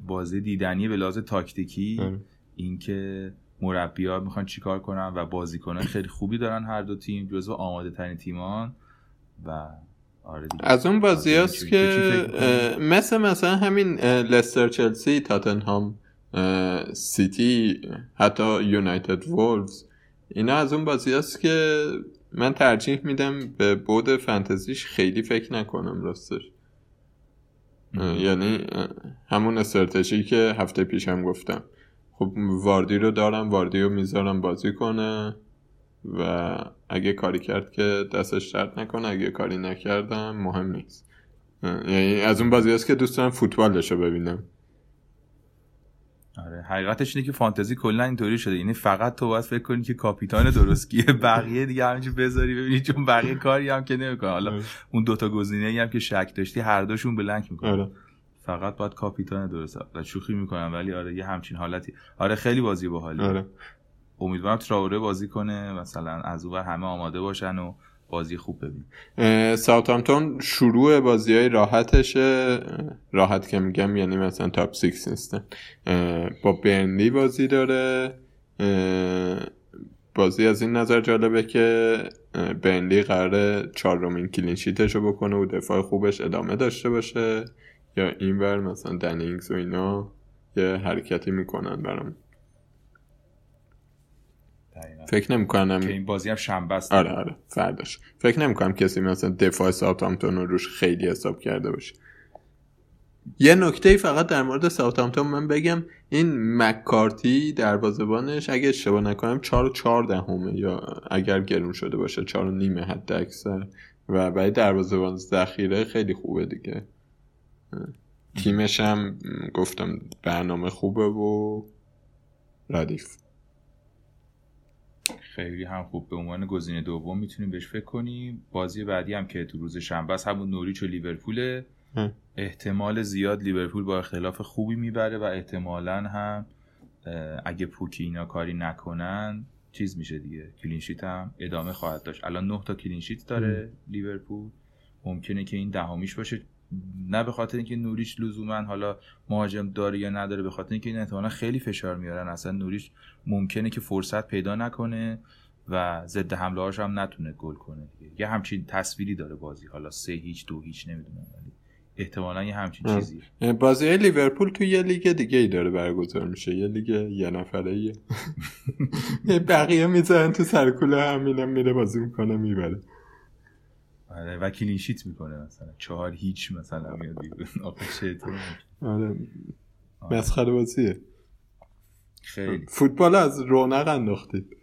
بازی دیدنی به لحاظ تاکتیکی اینکه مربی ها می‌خوان چیکار کنن و بازیکنان خیلی خوبی دارن هر دو تیم جزو آماده ترین تیمان و آره از اون بازی هست که مثل مثلا همین لستر چلسی تاتنهام سیتی حتی یونایتد وولز اینا از اون بازی هست که من ترجیح میدم به بود فانتزیش خیلی فکر نکنم راستش. یعنی همون استراتژی که هفته پیشم گفتم. خب واردی رو دارم واردی رو می‌ذارم بازی کنه و اگه کاری کرد که دستش درد نکنه اگه کاری نکردم مهم نیست. یعنی از اون بازی هست که دوست دارم فوتبالش رو ببینم. آره حقیقتش اینه که فانتزی کلا اینطوری شده. یعنی فقط تو باید فکر کنی که کاپیتان درست کیه بقیه دیگه همینجوری بذاری ببینی چون بقیه کاری هم که نمی‌کنه حالا آره. اون دوتا گزینه هم که شک داشتی هر دوشون blank می‌کنه آره. فقط باید کاپیتان درست و شوخی می‌کنم ولی آره یه همچین حالتی. آره خیلی بازی باحالی آره. امیدوارم تراوره بازی کنه مثلا از اون همه آماده باشن و بازی خوب ببین ساوثهامپتون شروع بازی های راحتش راحت که میگم یعنی مثلا top six نیستن با برنلی بازی داره. بازی از این نظر جالبه که برنلی قراره چهارمین clean sheet ش رو بکنه و دفاع خوبش ادامه داشته باشه. یا اینور مثلا دنینگز و اینا یه حرکتی می‌کنن برام. فکر نمی‌کنم. که این بازی هم شنبه است. آره آره فرداش. فکر نمی‌کنم کسی مثلا دفاع ساوثهامپتون رو روش خیلی حساب کرده باشه. یه نکته فقط در مورد ساوثهامپتون من بگم این مکارتی در بازبانش اگه اشتباه نکنم 4 و 4 دهمه یا اگر گرون شده باشه 4 و نیمه حد اکثر. و برای دروازه‌بان ذخیره خیلی خوبه دیگه. تیمش هم گفتم برنامه خوبه و ردیف. خیلی هم خوب. به عنوان گزینه دوم می‌تونیم بهش فکر کنیم. بازی بعدی هم که تو روز شنبه است همون نوریچ و لیورپول احتمال زیاد لیورپول با اختلاف خوبی می‌بره و احتمالا هم اگه پوکی اینا کاری نکنن چیز میشه دیگه. clean sheet هم ادامه خواهد داشت. الان نه تا clean sheet داره لیورپول. ممکنه که این دهمیش باشه. نه به خاطر اینکه نوریچ لزوما حالا مهاجم داره یا نداره به خاطر اینکه این احتمالا خیلی فشار میارن. اصلا نوریچ ممکنه که فرصت پیدا نکنه و ضد حمله هاش هم نتونه گل کنه یه همچین تصویری داره بازی. حالا سه هیچ دو هیچ نمی‌دونم ولی احتمالا یه همچین چیزی. بازی لیورپول تو یه لیگ دیگه ای داره برگزار میشه. یه لیگ یه نفره بقیه می‌زنن تو سر و کله هم اینم میره بازی می‌کنه می‌بره. آره و clean sheet می‌کنه مثلا. چهار هیچ مثلا میاد آخه آره. مسخره بازیه. خیلی. فوتبال از رونق انداختید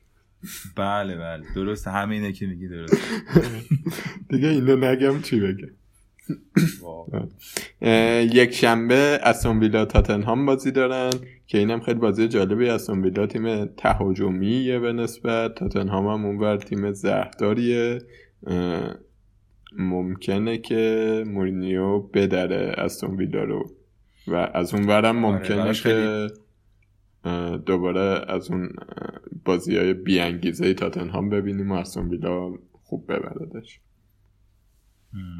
بله بله. درست همینه که میگی درست دیگه اینو نگم چی بگم. یک شنبه استون ویلا تاتنهام بازی دارن که اینم خیلی بازی جالبی. استون ویلا تیم تهاجمیه به نسبت. تاتنهام هم اونور تیم زهرداریه. ممکنه که مورینیو بدره استون ویلا رو. و از اون ورم ممکنه که دوباره از اون بازی های بیانگیزه تاتنهام ببینیم و استون ویلا خوب ببردش.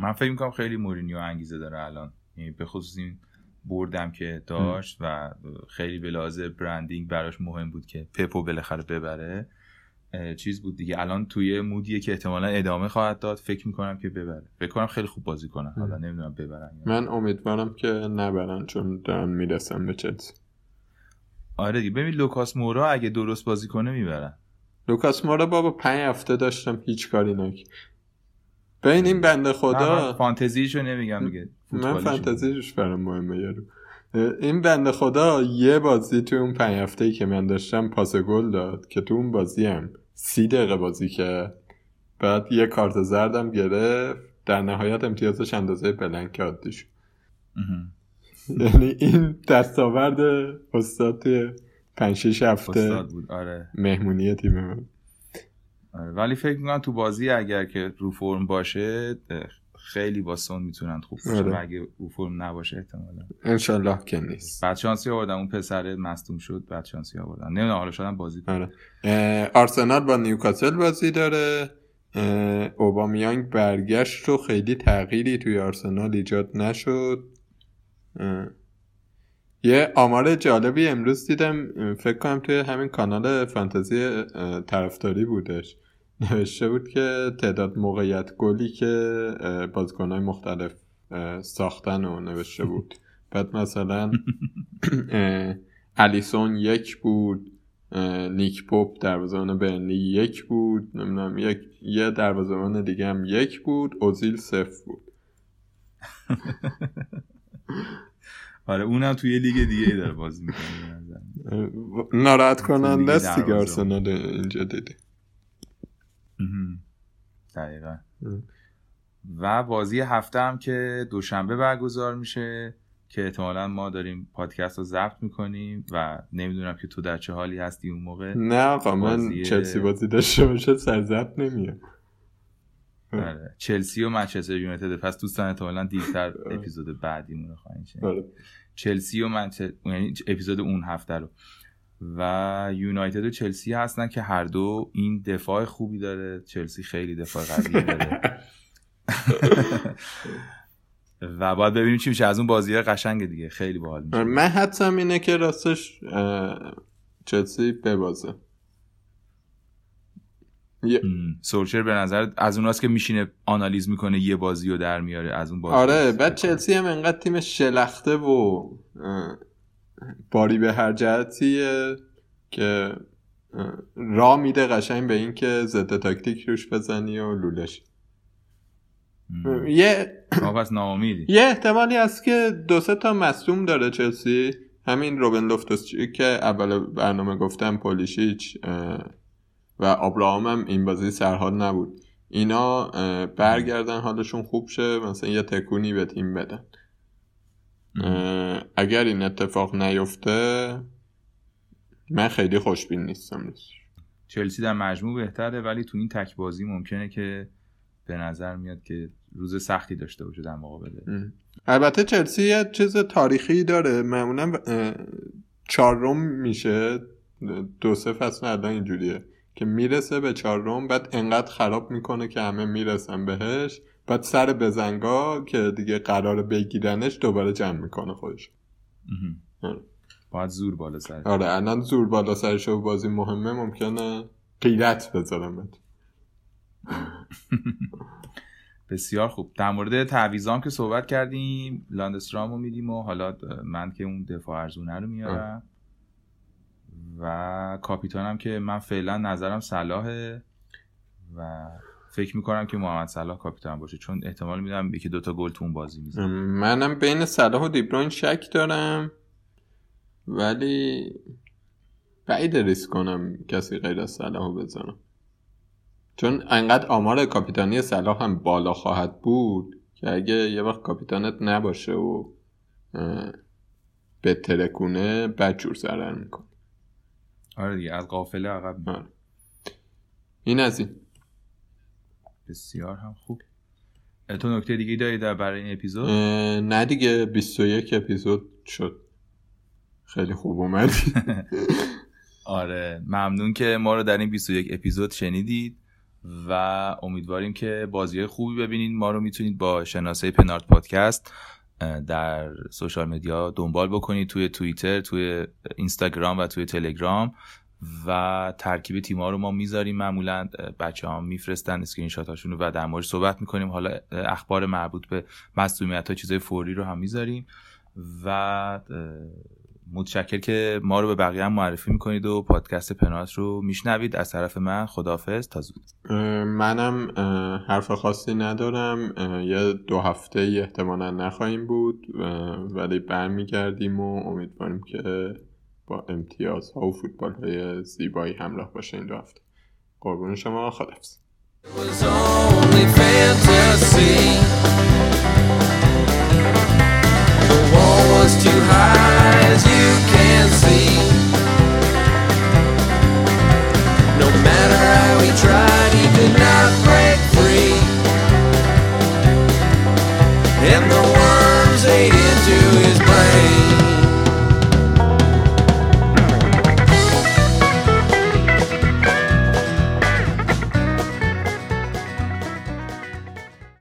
من فکر می‌کنم خیلی مورینیو انگیزه داره الان. یعنی به خصوص این بردم که داشت و خیلی به لحاظ برندینگ براش مهم بود که پپو بالاخره ببره. چیز بود دیگه. الان توی مودیه که احتمالا ادامه خواهد داد. فکر می‌کنم که ببره. فکر کنم خیلی خوب بازی کنن. حالا نمی‌دونم ببرن من امیدوارم که نبرن چون دارن می‌رسن به چلسی. آره دیگه. ببین لوکاس مورا اگه درست بازی کنه می‌برن. لوکاس مورا بابا پنج هفته داشتم هیچ کاری نک ببین این بنده خدا. فانتزیشو نمیگم دیگه. من فانتزیش برام مهمه یارو. این بنده خدا یه بازی توی اون پنج هفته ای که من داشتم پاس گل داد که تو اون بازی هم سی دقیقه بازی که بعد یه کارت زردم گرفت در نهایت امتیازش اندازه blank عادی شد یعنی این دستاورد استاد توی پنج شش هفته بود آره. مهمونی تیم من آره. ولی فکر می‌کنم تو بازی اگر که رو فرم باشه خیلی با سون می‌تونن خوب باشه آره. اگه رو فرم نباشه احتمالا. انشالله که نیست. بعد شانسی آوردن اون پسر مصدوم شد بعد شانسی آوردن. نمی‌دونم حالا شدن بازی آره. آرسنال با نیوکاسل بازی داره. اوبامیانگ برگشت و خیلی تغییری توی آرسنال ایجاد نشد. یه آمار جالبی امروز دیدم. فکر کنم توی همین کانال فانتزی طرفداری بودش. نوشته بود که تعداد موقعیت گلی که بازیکنهای مختلف ساختن و نوشته بود. بعد مثلا الیسون یک بود نیک پوپ دروازه‌بان برنلی یک بود نمی‌دونم یک یه دروازه‌بان دیگه هم یک بود اوزیل صفر بود. آره اونم توی لیگ دیگه داره بازی می‌کنه ناراحت کننده است دیگه آرسنال اینجا دیدی. دقیقا. و بازی هفته هم که دوشنبه برگزار میشه که احتمالا ما داریم پادکست رو ضبط می‌کنیم و نمی‌دونم که تو در چه حالی هستی اون موقع. نه آقا من چلسی بازی داشته باشه سر ضبط نمیاد آره. چلسی و منچستر یونایتد. پس دوستان احتمالاً دیرتر اپیزود بعدیمون رو خواهیم آره. چلسی و منچستر یعنی اپیزود اون هفته رو. و یونایتد و چلسی هستن که هر دو این دفاع خوبی داره. چلسی خیلی دفاع قوی داره. و باید ببینیم چی میشه. از اون بازی قشنگ دیگه. خیلی باحال میشه. من حدسم اینه که راستش چلسی ببازه. سولشر به نظر از اوناست که میشینه آنالیز می‌کنه یه بازی رو در میاره از اون بازی. آره بعد چلسی هم انقدر تیم شلخته و باری به هر جهتیه که را میده قشنگ به این که ضد تاکتیک روش بزنی و لولش. یه یه احتمالی هست که دو سه تا مصوم داره چلسی. همین روبن لوفتوس که اول برنامه گفتم پولیشیچ و آبراهام هم این بازی سرحال نبود. اینا برگردن حالشون خوب شه مثلا یه تکونی به تیم بدن. اگر این اتفاق نیفته من خیلی خوشبین نیستم چلسی در مجموع بهتره ولی تو این تک بازی ممکنه که به نظر میاد که روز سختی داشته باشه در مقابل. البته چلسی یه چیز تاریخی داره. معمولا چهارم میشه. دو سه فصل الان اینجوریه که می‌رسه به چهارم بعد انقدر خراب می‌کنه که همه می‌رسن بهش. بعد سر بزنگا که دیگه قرار بگیرنش دوباره جمع می‌کنه خودش. آره. باید زور بالا سر. آره الان زور بالا سرش و بازی مهمه ممکنه قیرت بذارم بسیار خوب. در مورد تعویزام که صحبت کردیم لاندسترام رو میدیم و حالا من که اون دفاع ارزونه رو میارم. و کاپیتانم که من فعلا نظرم صلاحه و فکر می‌کنم که محمد صلاح کاپیتان باشه چون احتمال میدم یکی دوتا گل تو اون بازی می‌زنه. منم بین صلاح و دیبروین شک دارم ولی بعید ریسک کنم کسی غیر از صلاح بزنم چون انقدر آمار کاپیتانی صلاح هم بالا خواهد بود که اگه یه وقت کاپیتانت نباشه و به ترکونه بدجور ضرر می‌کنه. آره دیگه از قافله عقب آره. این از این. بسیار هم خوب. تو نکته دیگه داری در برای این اپیزود؟ نه دیگه 21 اپیزود شد. خیلی خوب اومدی. آره ممنون که ما رو در این 21 اپیزود شنیدید و امیدواریم که بازی خوبی ببینید ما رو می‌تونید با شناسه پنارت پادکست در social media دنبال بکنید. توی توییتر توی اینستاگرام و توی تلگرام. و ترکیب تیما رو ما می‌ذاریم. معمولا بچه ها میفرستن اسکرین شات هاشون رو و در مورد صحبت می‌کنیم. حالا اخبار مربوط به مصدومیت ها چیزای فوری رو هم می‌ذاریم. و متشکر که ما رو به بقیه هم معرفی می‌کنید و پادکست پنات رو میشنوید. از طرف من خدافز تا زود. منم حرف خاصی ندارم. یه دو هفته احتمالا نخواهیم بود. ولی برمیگردیم و امیدواریم که با امتیاز ها و فوتبال های زیبایی همراه باشه این دو هفته قربون شما خدافز. And the